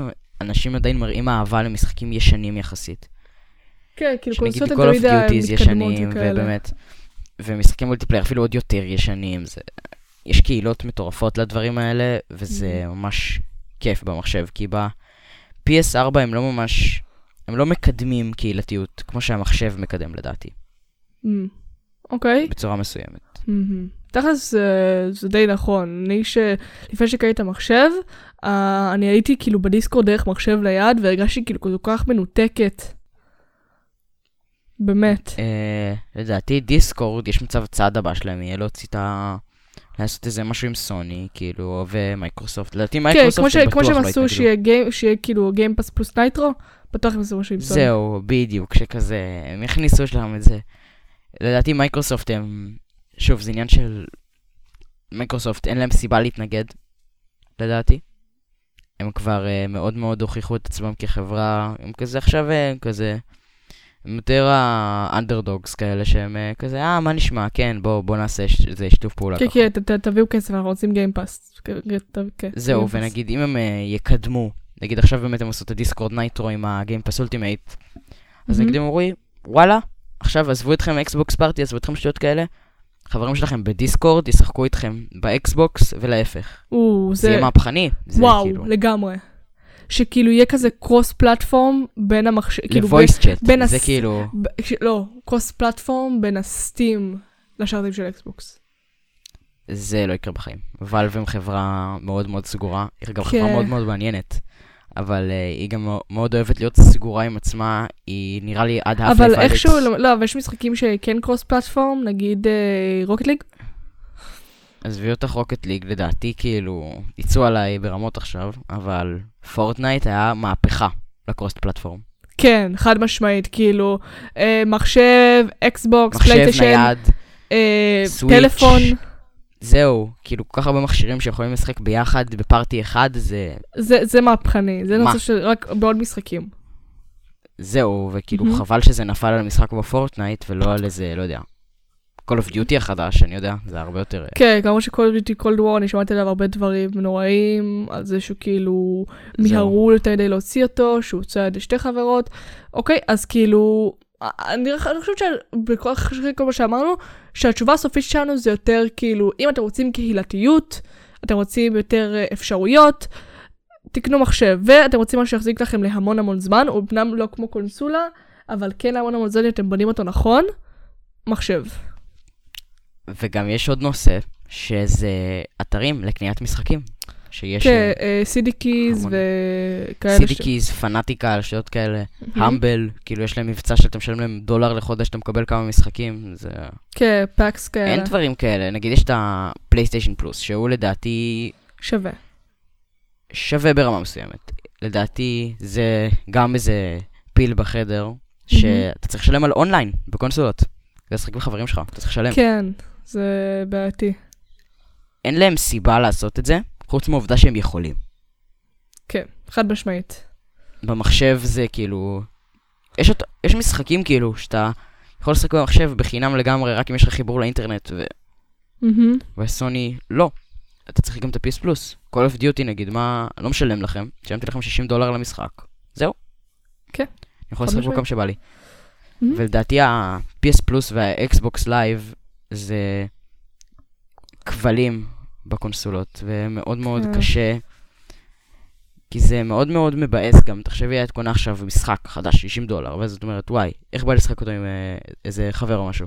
אנשים עדיין מראים אהבה למשחקים ישנים יחסית. כן, כאילו שנגיד קונסולות תמיד מתקדמות ישנים, וכאלה. ובאמת, ומשחקים מולטיפלייר אפילו עוד יותר ישנים, זה, יש קהילות מטורפות לדברים האלה, וזה Mhm. ממש כיף במחשב, כי ב-PS4 הם לא ממש, הם לא מקדמים קהילתיות, כמו שהמחשב מקדם לדעתי, אוקיי. בצורה מסוימת. מהמם. תכלס זה- זה די נכון. אני ש... לפני שקראתי את המחשב, אה, אני הייתי כאילו בדיסקורד דרך מחשב ליד, והרגשתי כאילו כל כך מנותקת. באמת. אה, לדעתי Discord, יש מצב הצעד הבא שלהם יהיה להוציא את ה... לעשות איזה משהו עם סוני, כאילו, ומייקרוסופט. לדעתי כן, מייקרוסופט כמו ש- הם כמו בטוח שהם לא עשו. שיהיה כאילו Game Pass פלוס Nitro, בטוח הם עשו משהו עם סוני. זהו, בדיוק, שכזה, הם הכניסו שלהם את זה. לדעתי מייקרוסופט הם, שוב, זה עניין של מייקרוסופט, אין להם סיבה להתנגד, לדעתי. הם כבר uh, מאוד מאוד הוכיחו את עצמם כחברה, הם כזה עכשיו, אה, הם כזה, הם יותר ה underdogs כאלה שהם uh, כזה, אה, מה נשמע, כן, בוא, בוא נעשה ש- איזה שיתוף פעולה כן. כן, ת- תביאו כסף, אנחנו רוצים Game Pass. זהו. ונגיד אם הם uh, יקדמו, נגיד עכשיו באמת הם עשו את ה Discord Nitro עם ה Game Pass Ultimate, אז מהמם. נגיד הם אומרים, וואלה, עכשיו עזבו אתכם Xbox party, עזבו אתכם שטויות כאלה, חברים שלכם ב Discord ישחקו איתכם ב Xbox ולהפך. או, זה יהיה זה... מהפכני. זה וואו, כאילו, לגמרי. שכאילו יהיה כזה cross platform בין המחשב, כאילו, בין- צ'אט, בין זה הס- כאילו, ב- לא, cross platform בין ה Steam לשרתים של Xbox. זה לא יקרה בחיים. Valve הם חברה מאוד מאוד סגורה, היא גם כן. חברה מאוד מאוד מעניינת. אבל uh, היא גם מאו- מאוד אוהבת להיות סגורה עם עצמה, היא נראה לי עד האף אבל איכשהו, לא, לא, אבל יש משחקים שכן cross platform, נגיד Rocket League. עזבי אותך Rocket League, לדעתי כאילו, יצאו עליי ברמות עכשיו, אבל Fortnite היה מהפכה ל cross platform. כן, חד משמעית, כאילו, אה, מחשב, Xbox, נייד, אה. טלפון, זהו, כאילו כל כך הרבה מכשירים שיכולים לשחק ביחד ב party אחד, זה... זה, זה מהפכני, זה מה? נושא של רק בעוד משחקים. זהו, וכאילו מהמם. חבל שזה נפל על משחק ב Fortnite ולא על איזה, לא יודע, Call of Duty החדש, אני יודע, זה הרבה יותר... כן, כמו Call of Duty Cold War, אני שמעתי עליו הרבה דברים נוראים, על זה שהוא כאילו. מיהרו יותר כדי להוציא אותו, שהוא הוצא על ידי שתי חברות. אוקיי, אז כאילו, אני, חושבת שבכל כל מה שאמרנו, שהתשובה הסופית שלנו זה יותר כאילו, אם אתם רוצים קהילתיות, אתם רוצים יותר אה, אפשרויות, תקנו מחשב, ואתם רוצים משהו שיחזיק לכם להמון המון זמן, הוא אמנם לא כמו קונסולה, אבל כן להמון המון זמן אתם בונים אותו נכון, מחשב. וגם יש עוד נושא, שזה אתרים לקניית משחקים. שיש כן, CD Keys המון. וכאלה. CD Keys, Fanatical, שטויות כאלה, Humble, כאילו יש להם מבצע שאתה משלם להם דולר לחודש, אתה מקבל כמה משחקים, זה... כן, packs כאלה. אין דברים כאלה, נגיד יש את ה PlayStation Plus, שהוא לדעתי שווה. שווה ברמה מסוימת. לדעתי זה גם איזה פיל בחדר, שאתה צריך לשלם על אונליין בקונסולות. זה לשחק עם חברים שלך, אתה צריך לשלם. כן, זה בעייתי. אין להם סיבה לעשות את זה, חוץ מהעובדה שהם יכולים. כן, חד משמעית. במחשב זה כאילו... יש, אות... יש משחקים כאילו שאתה יכול לשחק במחשב בחינם לגמרי רק אם יש לך חיבור לאינטרנט, ו... מהמם. וסוני לא. אתה צריך גם את ה-PS פלוס. Call of Duty נגיד, מה... לא משלם לכם, שילמתי לכם 60 דולר למשחק. זהו. כן. אני יכול לשחק בו. כמה שבא לי. מהמם. ולדעתי ה-PS פלוס וה-Xbox Live זה כבלים בקונסולות, ומאוד מאוד כן. קשה. כי זה מאוד מאוד מבאס גם, תחשבי, את קונה עכשיו משחק חדש, 60 דולר, ואז את אומרת, וואי, איך בא לשחק אותו עם אה, איזה חבר או משהו?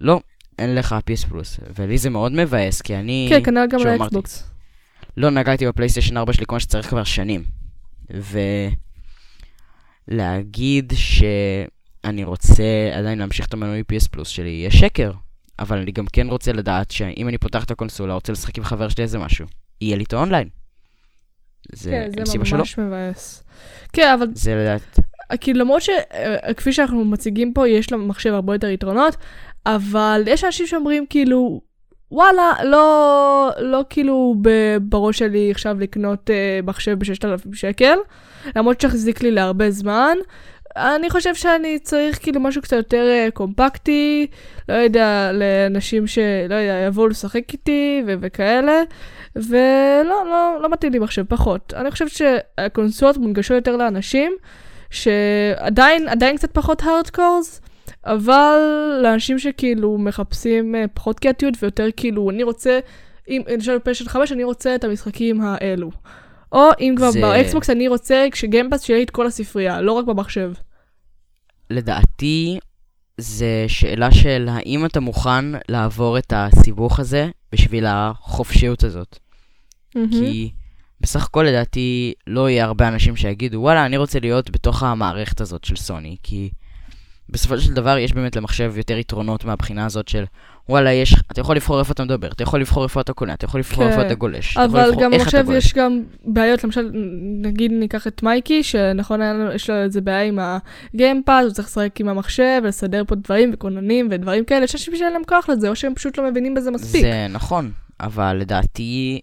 לא, אין לך PS פלוס, ולי זה מאוד מבאס, כי אני... כן, כנראה גם שוב אמרתי, לאקסבוקס. לא נגעתי בפלייסטיישן 4 שלי כמו שצריך כבר שנים. ולהגיד שאני רוצה עדיין להמשיך את המנוי PS פלוס שלי יהיה שקר. אבל אני גם כן רוצה לדעת שאם אני פותח את הקונסולה, רוצה לשחק עם חבר שלי איזה משהו, יהיה לי את האונליין. זה כן, זה. ממש מבאס. כן, אבל זה לדעת, כאילו למרות שכפי שאנחנו מציגים פה, יש למחשב הרבה יותר יתרונות, אבל יש אנשים שאומרים כאילו, וואלה, לא, לא כאילו בראש שלי עכשיו לקנות uh, מחשב ב-6,000 שקל, למרות שהחזיק לי להרבה זמן. אני חושב שאני צריך כאילו משהו קצת יותר uh, קומפקטי, לא יודע, לאנשים שלא יודע, יבואו לשחק איתי ו- וכאלה, ולא, לא, לא מתאים לי מחשב, פחות. אני חושבת שהקונסולות מונגשות יותר לאנשים, שעדיין עדיין קצת פחות הארדקורס, אבל לאנשים שכאילו מחפשים אה, פחות קריאטיות ויותר כאילו, אני רוצה, אם למשל בפשן 5, אני רוצה את המשחקים האלו. או אם כבר זה- ב Xbox, אני רוצה כש Game Pass שיהיה לי את כל הספרייה, לא רק במחשב. לדעתי, זה שאלה של האם אתה מוכן לעבור את הסיבוך הזה בשביל החופשיות הזאת. כי בסך הכל לדעתי לא יהיה הרבה אנשים שיגידו, וואלה, אני רוצה להיות בתוך המערכת הזאת של סוני, כי בסופו של דבר יש באמת למחשב יותר יתרונות מהבחינה הזאת של וואלה, יש, אתה יכול לבחור איפה אתה מדבר, אתה יכול לבחור איפה אתה קונה, אתה יכול לבחור כן. איפה אתה גולש, אבל גם גולש. יש גם בעיות, למשל, נגיד ניקח את מייקי, שנכון יש לו איזה בעיה עם הגיימפאד, הוא צריך לשחק עם המחשב, ולסדר פה דברים וכוננים ודברים כאלה, יש אנשים שאין להם כוח לזה, או שהם פשוט לא מבינים בזה מספיק. זה נכון, אבל לדעתי,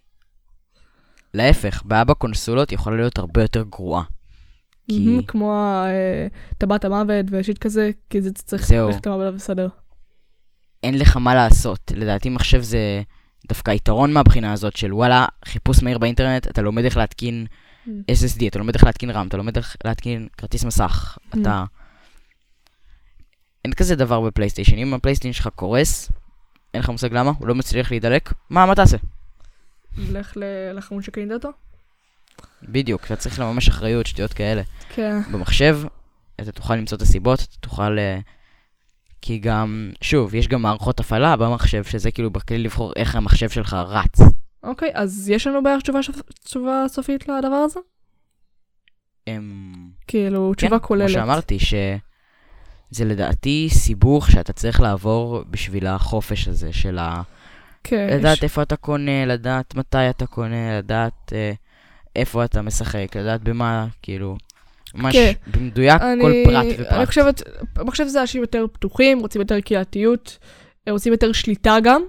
להפך, בעיה בקונסולות יכולה להיות הרבה יותר גרועה. כי כמו אה, טבעת המוות ושיט כזה, כי זה צריך. ללכת למעבדה ולסדר. אין לך מה לעשות. לדעתי מחשב זה דווקא יתרון מהבחינה הזאת של וואלה, חיפוש מהיר באינטרנט, אתה לומד איך להתקין Mm. SSD, אתה לומד איך להתקין RAM, אתה לומד איך להתקין כרטיס מסך. Mm. אתה... אין כזה דבר בפלייסטיישן. אם הפלייסטיישן שלך קורס, אין לך מושג למה, הוא לא מצליח להידלק, מה, מה תעשה? לך לחמוד שקנית אותו? בדיוק, אתה צריך לממש אחריות, שטויות כאלה. כן. במחשב, אתה תוכל למצוא את הסיבות, אתה תוכל... אה, כי גם, שוב, יש גם מערכות הפעלה במחשב, שזה כאילו בכלי לבחור איך המחשב שלך רץ. אוקיי, אז יש לנו בערך תשובה, תשובה סופית לדבר הזה? אמ, כאילו, תשובה כן, כוללת. כמו שאמרתי, שזה לדעתי סיבוך שאתה צריך לעבור בשביל החופש הזה של ה... כן, לדעת יש- איפה אתה קונה, לדעת מתי אתה קונה, לדעת אה, איפה אתה משחק, לדעת במה, כאילו, ממש כן. במדויק אני- כל פרט ופרט. אני חושבת, במחשב זה אנשים יותר פתוחים, רוצים יותר קהילתיות, רוצים יותר שליטה גם.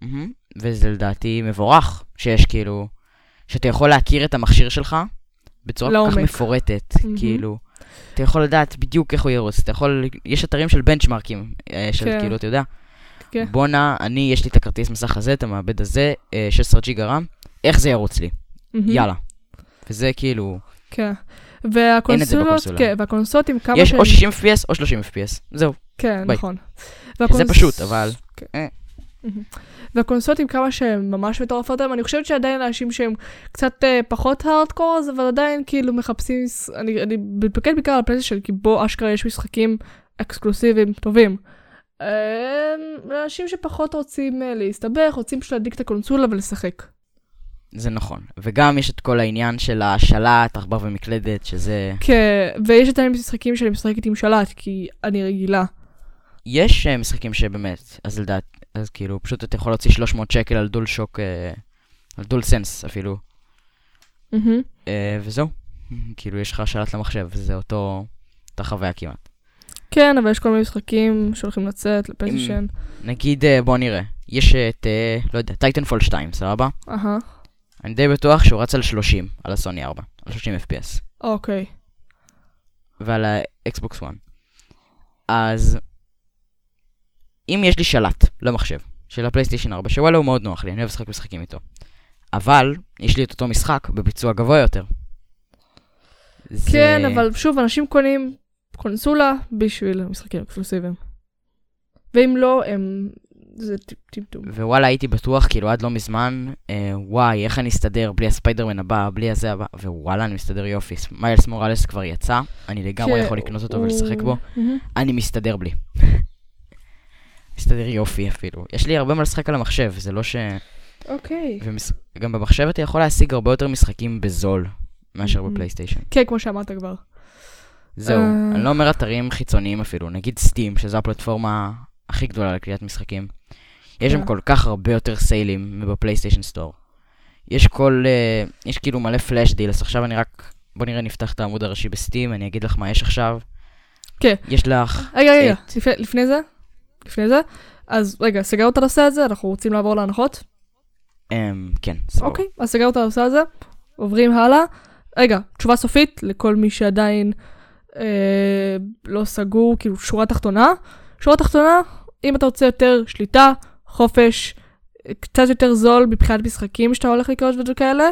מהמם. וזה לדעתי מבורך, שיש כאילו, שאתה יכול להכיר את המכשיר שלך בצורה כל כך. מפורטת, מהמם. כאילו, אתה יכול לדעת בדיוק איך הוא ירוץ, אתה יכול, יש אתרים של בנצ'מרקים, אה, של כן. כאילו, אתה יודע, כן. בואנה, אני, יש לי את הכרטיס מסך הזה, את המעבד הזה, אה, 16 ג'יגה רם, איך זה ירוץ לי? מהמם. יאללה. וזה כאילו, כן. והקונסולות. כן, והקונסולות עם כמה יש. או 60 FPS או 30 FPS, זהו. כן, ביי. נכון. זה פשוט, אבל... כן. אה. והקונסולות עם כמה שהן ממש מטורפות היום, אני חושבת שעדיין אנשים שהם קצת אה, פחות הארדקור, אז אבל עדיין כאילו מחפשים, אני, אני מתמקד בעיקר על הפלייסטיישן, כי בו אשכרה יש משחקים אקסקלוסיביים טובים. אה, אנשים שפחות רוצים אה, להסתבך, רוצים פשוט להדליק את הקונסולה ולשחק. זה נכון. וגם יש את כל העניין של השלט, עכבר ומקלדת, שזה... כן, ויש עדיין משחקים שאני משחקת עם שלט, כי אני רגילה. יש אה, משחקים שבאמת, אז לדעת, אז כאילו, פשוט אתה יכול להוציא 300 שקל על דול שוק, אה, על דול סנס אפילו. אה, וזהו. כאילו, יש לך שלט למחשב, וזה אותו, אותה חוויה כמעט. כן, אבל יש כל מיני משחקים שהולכים לצאת ל PlayStation. נגיד, אה, בוא נראה, יש את, לא יודע, Titanfall 2, סבבה? אהה, אני די בטוח שהוא רץ על 30, על הסוני 4, על 30 FPS. אוקיי. ועל ה Xbox 1. אז אם יש לי שלט למחשב של ה PlayStation 4, שוואלה הוא מאוד נוח לי, אני אוהב לשחק משחקים איתו. אבל יש לי את אותו משחק בביצוע גבוה יותר. זה- כן, אבל שוב, אנשים קונים קונסולה בשביל משחקים אקסקלוסיביים. ואם לא, הם... זה טמטום. ווואלה הייתי בטוח כאילו עד לא מזמן, אה, וואי איך אני אסתדר בלי הספיידרמן הבא, בלי הזה הבא, ווואלה אני מסתדר יופי. מיילס מוראלס כבר יצא, אני לגמרי כן, יכול לקנות אותו הוא- ולשחק בו, מהמם. אני מסתדר בלי. מסתדר יופי אפילו. יש לי הרבה מה לשחק על המחשב, זה לא ש... אוקיי. וגם במחשב אתה יכול להשיג הרבה יותר משחקים בזול מאשר Mhm. בפלייסטיישן. כן, כמו שאמרת כבר. זהו, אה. אני לא אומר אתרים חיצוניים אפילו, נגיד סטים, שזו הפלטפורמה הכי גדולה לקריאת משחקים. יש שם כן. כל כך הרבה יותר סיילים מבפלייסטיישן סטור. יש כל, אה, יש כאילו מלא פלאש דילס, עכשיו אני רק, בוא נראה נפתח את העמוד הראשי בסטים, אני אגיד לך מה יש עכשיו. כן. יש לך, רגע, רגע, את- לפני- לפני זה? לפני זה? אז רגע, סגרנו את הנושא הזה, אנחנו רוצים לעבור להנחות? אמ, כן, סבבה. אוקיי, אז סגרנו את הנושא הזה, עוברים הלאה. רגע, תשובה סופית לכל מי שעדיין אה, לא סגור, כאילו שורה תחתונה. שורה תחתונה, אם אתה רוצה יותר שליטה, חופש, קצת יותר זול מבחינת משחקים שאתה הולך לקרוא וכאלה,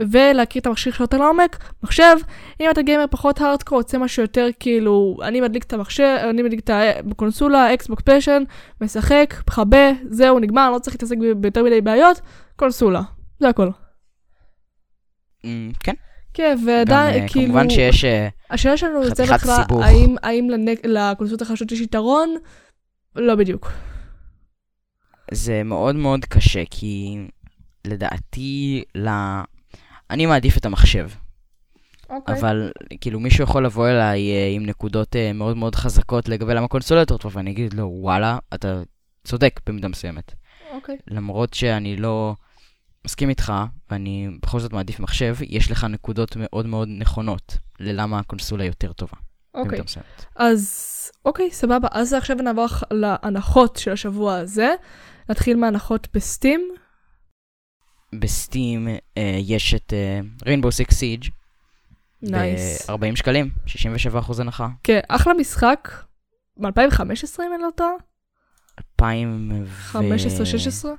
ולהכיר את המכשיר שלך יותר לעומק, מחשב, אם אתה גיימר פחות הארדקור, רוצה משהו יותר כאילו, אני מדליק את המחשב, אני מדליק את הקונסולה, אקסבוק פשן, משחק, מכבה, זהו, נגמר, לא צריך להתעסק ביותר מדי בעיות, קונסולה, זה הכל. אמ, כן, כן, ועדיין, אה, כאילו, כמובן שיש, אה, השאלה שלנו יוצא חתיכת בכלל. האם, לקונסולות החדשות יש יתרון? לא בדיוק. זה מאוד מאוד קשה, כי לדעתי, ל... אני מעדיף את המחשב. אוקיי. אבל כאילו מישהו יכול לבוא אליי אה, עם נקודות אה, מאוד מאוד חזקות לגבי למה קונסולה יותר טוב, ואני אגיד לו, וואלה, אתה צודק במידה מסוימת. אוקיי. למרות שאני לא מסכים איתך, ואני בכל זאת מעדיף מחשב, יש לך נקודות מאוד מאוד נכונות ללמה הקונסולה יותר טובה. אוקיי. אז אוקיי, סבבה. אז עכשיו נעבור להנחות של השבוע הזה. נתחיל מהנחות בסטים. ב Steam אה, יש את Rainbow Six Siege nice. ב-40 שקלים, 67% הנחה. כן, אחלה משחק. מ-2015 אם אני לא טועה? 2000 ו... 15, 16?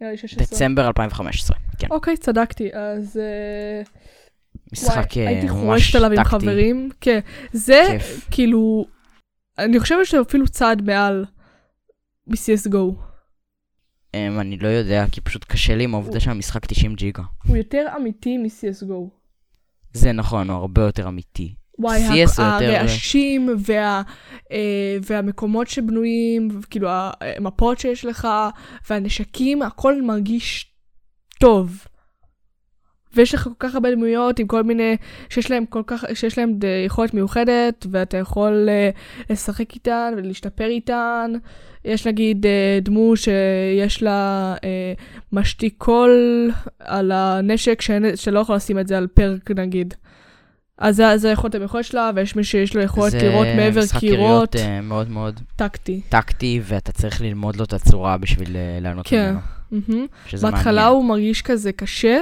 נראה לי 16. דצמבר 2015, כן. אוקיי, צדקתי. אז... אה, משחק וואי, אה, הייתי ממש חורשת עליו עם טקטי. חברים. כן. זה כיף. כאילו... אני חושבת שזה אפילו צעד מעל מ-CSGO. אמ, אני לא יודע, כי פשוט קשה לי עם העובדה שהמשחק 90 ג'יגה. הוא יותר אמיתי מ-CSGO. זה נכון, הוא הרבה יותר אמיתי. וואי, CS הוא יותר- הרעשים וה, אה, והמקומות שבנויים, כאילו המפות שיש לך, והנשקים, הכל מרגיש טוב. ויש לך כל כך הרבה דמויות עם כל מיני, שיש להם כל כך, שיש להם יכולת מיוחדת, ואתה יכול אה, לשחק איתן ולהשתפר איתן. יש נגיד אה, דמות שיש לה אה, משתיק קול על הנשק, שאין- שלא יכול לשים את זה על פרק נגיד. אז זה, זה יכולת המיוחדת שלה, ויש מי שיש לו יכולת לראות מעבר זה משחק קירות, יריות מאוד מאוד טקטי. טקטי, ואתה צריך ללמוד לו את הצורה בשביל לענות כן. ממנו. מהמם. שזה בהתחלה. הוא מרגיש כזה קשה,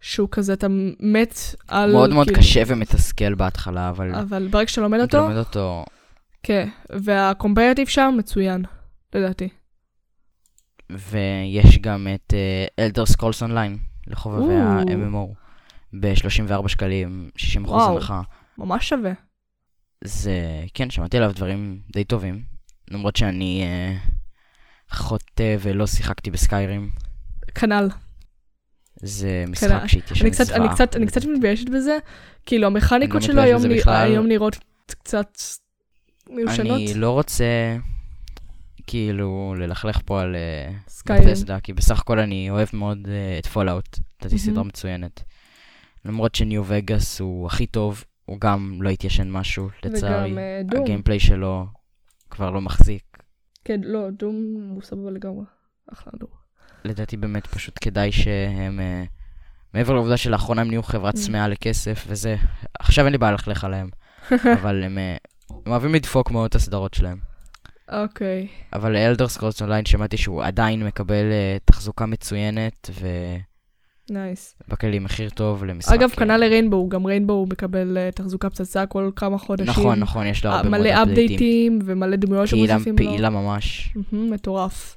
שהוא כזה, אתה מת על... מאוד מאוד כאילו, קשה ומתסכל בהתחלה, אבל אבל ברגע שאתה לומד אם אתה אותו, לומד אותו, כן. וה competitive שם מצוין, לדעתי. ויש גם את Elder Scrolls Online, לחובבי. ה-MMO, ב-34 שקלים, 60% וואו. הנחה. ממש שווה. זה, כן, שמעתי עליו דברים די טובים, למרות שאני אה, חוטא ולא שיחקתי ב Skyrim. כנ"ל. זה כן, משחק שהתיישן אני קצת. אני קצת, אני קצת מתביישת בזה, כאילו המכניקות לא שלו מתבייש היום, בכלל. היום נראות קצת מיושנות. אני לא רוצה כאילו ללכלך פה על אה. Bethesda, כי בסך הכל אני אוהב מאוד אה, את Fallout, מהמם. סדרה מצוינת. למרות ש New Vegas הוא הכי טוב, הוא גם לא התיישן משהו, לצערי. וגם אה, Doom. ה gameplay שלו כבר לא מחזיק. כן, לא, Doom הוא סבבה לגמרי. אחלה Doom. לדעתי באמת פשוט כדאי שהם, אה, מעבר לעובדה שלאחרונה הם נהיו חברת Mm. צמאה לכסף וזה, עכשיו אין לי בעיה ללכלך עליהם, אבל הם, אה, הם אוהבים לדפוק מאוד את הסדרות שלהם. אוקיי. אבל Elder Scrolls Online שמעתי שהוא עדיין מקבל אה, תחזוקה מצוינת nice. ובכללי מחיר טוב למשחק. אגב, כנ"ל ל Rainbow, גם Rainbow מקבל אה, תחזוקה פצצה כל כמה חודשים. נכון, נכון, יש לו הרבה מאוד מלא אפדייטים. אפדייטים ומלא דמויות פעילה, שמוסיפים לו. פעילה ממש. מהמם, מטורף.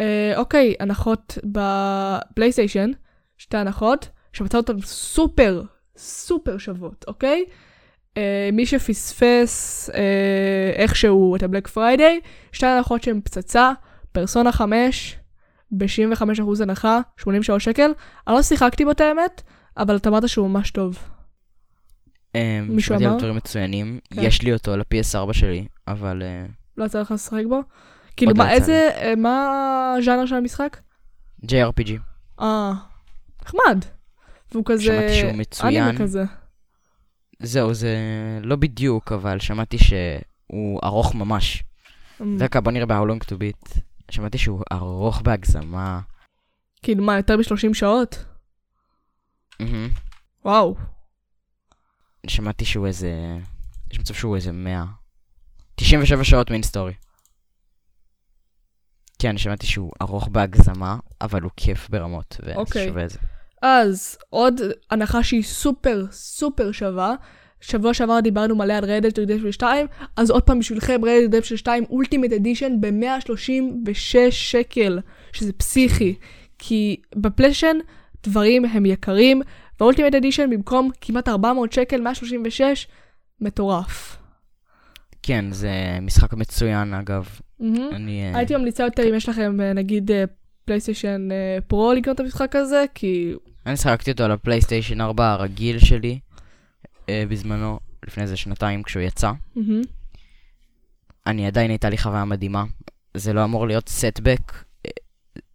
אה, אוקיי, הנחות בפלייסטיישן, שתי הנחות, שמצא אותן סופר, סופר שוות, אוקיי? אה, מי שפספס אה, איכשהו את ה Black Friday, שתי הנחות שהן פצצה, פרסונה 5, ב-75% הנחה, 83 שקל. אני לא שיחקתי בו את האמת, אבל אתה אמרת שהוא ממש טוב. אה, מישהו שמעתי על אמר? דברים מצוינים, כן. יש לי אותו ל-PS4 שלי, אבל אה, לא יצא לך לשחק בו? כאילו, מה, איזה, אה, מה הז'אנר של המשחק? JRPG. אה, נחמד. והוא כזה... שמעתי שהוא מצוין. אנימה כזה. זהו, זה לא בדיוק, אבל שמעתי שהוא ארוך ממש. אמ, דקה, בוא נראה ב-How long to beat. שמעתי שהוא ארוך בהגזמה. כאילו, מה, יותר מ-30 שעות? וואו. שמעתי שהוא איזה... יש מצב שהוא איזה 100. 97 שעות main story. כן, שמעתי שהוא ארוך בהגזמה, אבל הוא כיף ברמות, וזה אוקיי. את זה. אז עוד הנחה שהיא סופר סופר שווה. שבוע שעבר דיברנו מלא על Red Dead Redemption 2, אז עוד פעם בשבילכם Red Dead Redemption 2 Ultimate Edition ב-136 שקל, שזה פסיכי. כי בפלייסטיישן דברים הם יקרים, וה Ultimate Edition במקום כמעט 400 שקל, 136, מטורף. כן, זה משחק מצוין, אגב. מהמם. אני... אה, הייתי ממליצה יותר אם יש לכם אה, נגיד אה, פלייסטיישן Pro לקנות את המשחק הזה, כי אני שיחקתי אותו על הפלייסטיישן 4 הרגיל שלי, בזמנו, לפני איזה שנתיים כשהוא יצא. מהמם. אני עדיין הייתה לי חוויה מדהימה. זה לא אמור להיות setback.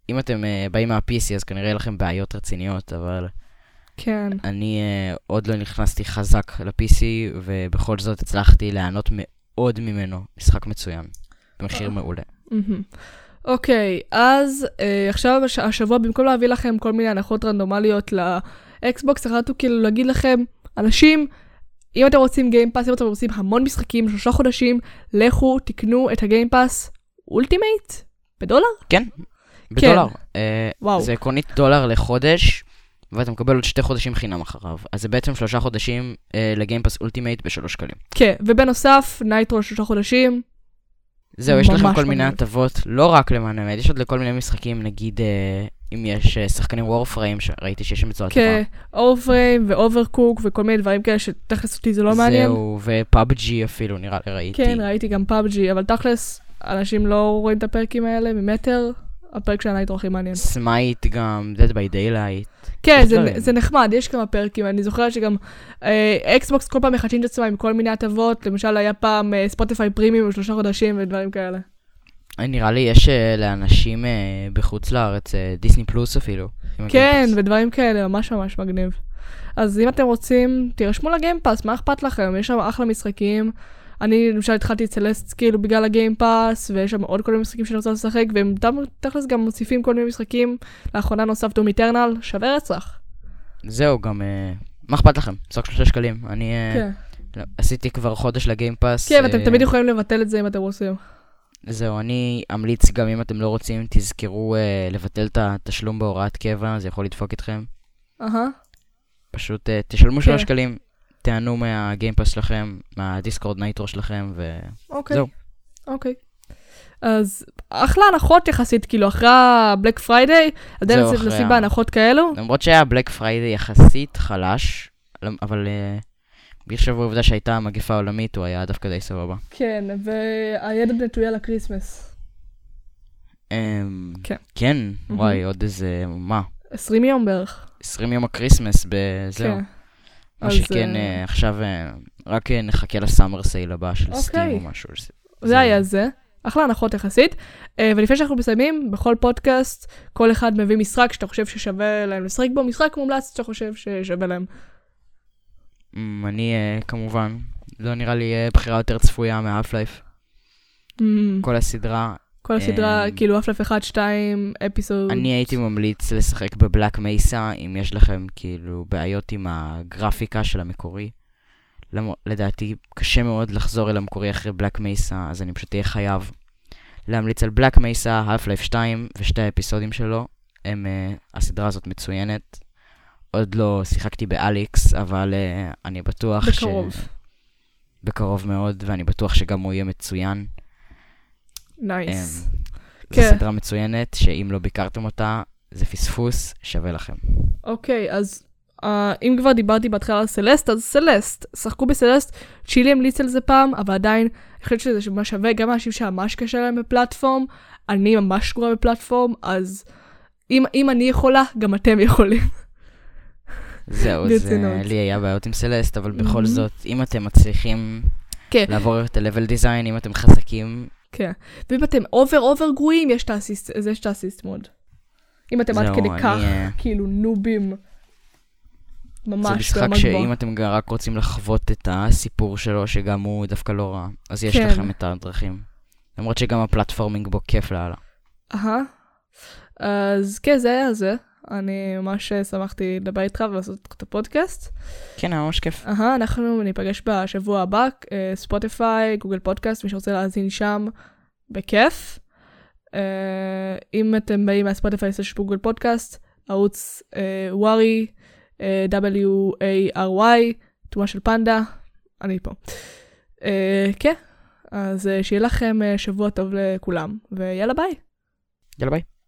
אם אתם באים מה-PC אז כנראה יהיה לכם בעיות רציניות, אבל כן. אני uh, עוד לא נכנסתי חזק ל-PC, ובכל זאת הצלחתי ליהנות מאוד ממנו. משחק מצוין. במחיר אה. מעולה. אוקיי, אז אה, עכשיו הש- השבוע, במקום להביא לכם כל מיני הנחות רנדומליות לאקסבוקס, החלטנו כאילו להגיד לכם, אנשים, אם אתם רוצים גיימפאס, אם אתם רוצים המון משחקים, שלושה חודשים, לכו, תקנו את ה Game Pass Ultimate בדולר? בדולר. Uh, וואו. זה עקרונית דולר לחודש, ואתה מקבל עוד שתי חודשים חינם אחריו. אז זה בעצם שלושה חודשים uh, ל Game Pass Ultimate בשלוש שקלים. כן, ובנוסף, Nitro שלושה חודשים. זהו, יש לכם כל מיני. הטבות, לא רק למען האמת, יש עוד לכל מיני משחקים, נגיד אה, אם יש אה, שחקנים Warframe, שראיתי שיש שם בצורה כן, טובה. Warframe ו Overcooked וכל מיני דברים כאלה שתכלס אותי זה לא מעניין. זהו, ו PUBG אפילו, נראה לי ראיתי. כן, ראיתי גם PUBG, אבל תכלס, אנשים לא רואים את הפרקים האלה ממטר. הפרק של ה Nitro הכי מעניין. Smite גם, Dead by Daylight. כן, זה, דברים. זה נחמד, יש כמה פרקים, אני זוכרת שגם אה, אקסבוקס כל פעם מחדשים את עצמם עם כל מיני הטבות, למשל היה פעם אה, ספוטיפיי פרימיום שלושה חודשים ודברים כאלה. אה, נראה לי יש אה, לאנשים אה, בחוץ לארץ, אה, דיסני פלוס אפילו. כן. ודברים כאלה, ממש ממש מגניב. אז אם אתם רוצים, תירשמו ל Game Pass, מה אכפת לכם? יש שם אחלה משחקים. אני למשל התחלתי את Celeste כאילו בגלל ה Game Pass, ויש שם עוד כל מיני משחקים שאני רוצה לשחק, והם תכלס גם מוסיפים כל מיני משחקים. לאחרונה נוסף Doom Eternal, שווה רצח. זהו, גם, אה, מה אכפת לכם? בסך שלושה שקלים. אני אה, כן. לא, עשיתי כבר חודש ל Game Pass. כן, ואתם אה, תמיד יכולים לבטל את זה אם אתם רוצים. זהו, אני אמליץ גם אם אתם לא רוצים, תזכרו לבטל את התשלום בהוראת קבע, זה יכול לדפוק אתכם. אהה. פשוט תשלמו שלוש כן. שקלים, תיהנו מה Game Pass שלכם, מה Discord Nitro שלכם, וזהו. אוקיי. אוקיי. אז אחלה הנחות יחסית, כאילו אחרי ה Black Friday, עדיין זהו, נעשים ה- בהנחות כאלו. למרות שהיה Black Friday יחסית חלש, אבל אה, בהחשב העובדה שהייתה מגפה עולמית, הוא היה דווקא די סבבה. כן, והיד עוד נטויה ל Christmas. אמ, כן. כן. וואי, עוד איזה, מה, 20 יום בערך. 20 יום ה Christmas, בזהו. מה שכן, אה, אה, עכשיו אה, רק נחכה ל Summer Sale הבא של אוקיי. Steam או משהו. זה- זה היה זה. אחלה הנחות יחסית. אה, ולפני שאנחנו מסיימים, בכל פודקאסט, כל אחד מביא משחק שאתה חושב ששווה להם לשחק בו, משחק מומלץ שאתה חושב ששווה להם. אמ, אני אה, כמובן, לא נראה לי בחירה יותר צפויה מ Half-Life. אמ, כל הסדרה, כל הסדרה, אמ, כאילו אפלף 1, 2, אפיסוד. אני הייתי ממליץ לשחק בבלק מייסה, אם יש לכם כאילו בעיות עם הגרפיקה של המקורי. למ- לדעתי קשה מאוד לחזור אל המקורי אחרי בלק מייסה, אז אני פשוט אהיה חייב להמליץ על בלק מייסה, האף לייף 2 ושתי האפיסודים שלו. הם, uh, הסדרה הזאת מצוינת. עוד לא שיחקתי באליקס, אבל uh, אני בטוח בקרוב. ש... בקרוב מאוד, ואני בטוח שגם הוא יהיה מצוין. Nice. אמ, כן. זו סדרה מצוינת, שאם לא ביקרתם אותה, זה פספוס, שווה לכם. אוקיי, אז uh, אם כבר דיברתי בהתחלה על Celeste, אז Celeste. שחקו ב Celeste, צ'ילי המליץ על זה פעם, אבל עדיין, אני חושבת שזה ממש שווה, גם אנשים שממש קשה להם ב platform, אני ממש גרועה ב platform, אז אם, אם אני יכולה, גם אתם יכולים. זהו, זה, ברצינות. לי היה בעיות עם Celeste, אבל בכל. זאת, אם אתם מצליחים כן. לעבור את ה-level design, אם אתם חזקים, כן. ואם אתם over over גרועים, יש את ה assist, אז יש את ה assist mode. אם אתם עד כדי כך, אה, כאילו noobים. זה ממש משחק ברמה שאם. אתם רק רוצים לחוות את הסיפור שלו, שגם הוא דווקא לא רע, אז יש כן. לכם את הדרכים. למרות שגם ה platforming בו כיף לאללה. אהה. אז כן, זה היה זה. אני ממש שמחתי לדבר איתך ולעשות את הפודקאסט. כן, היה ממש כיף. אהה, אנחנו ניפגש בשבוע הבא, ספוטיפיי, Google Podcast, מי שרוצה להאזין שם, בכיף. אה, אם אתם באים מהספוטיפיי של Google Podcast, ערוץ אה, Wary, אה, W-A-R-Y, תמונה של פנדה, אני פה. אה, כן, אז שיהיה לכם שבוע טוב לכולם, ויאללה ביי. יאללה ביי.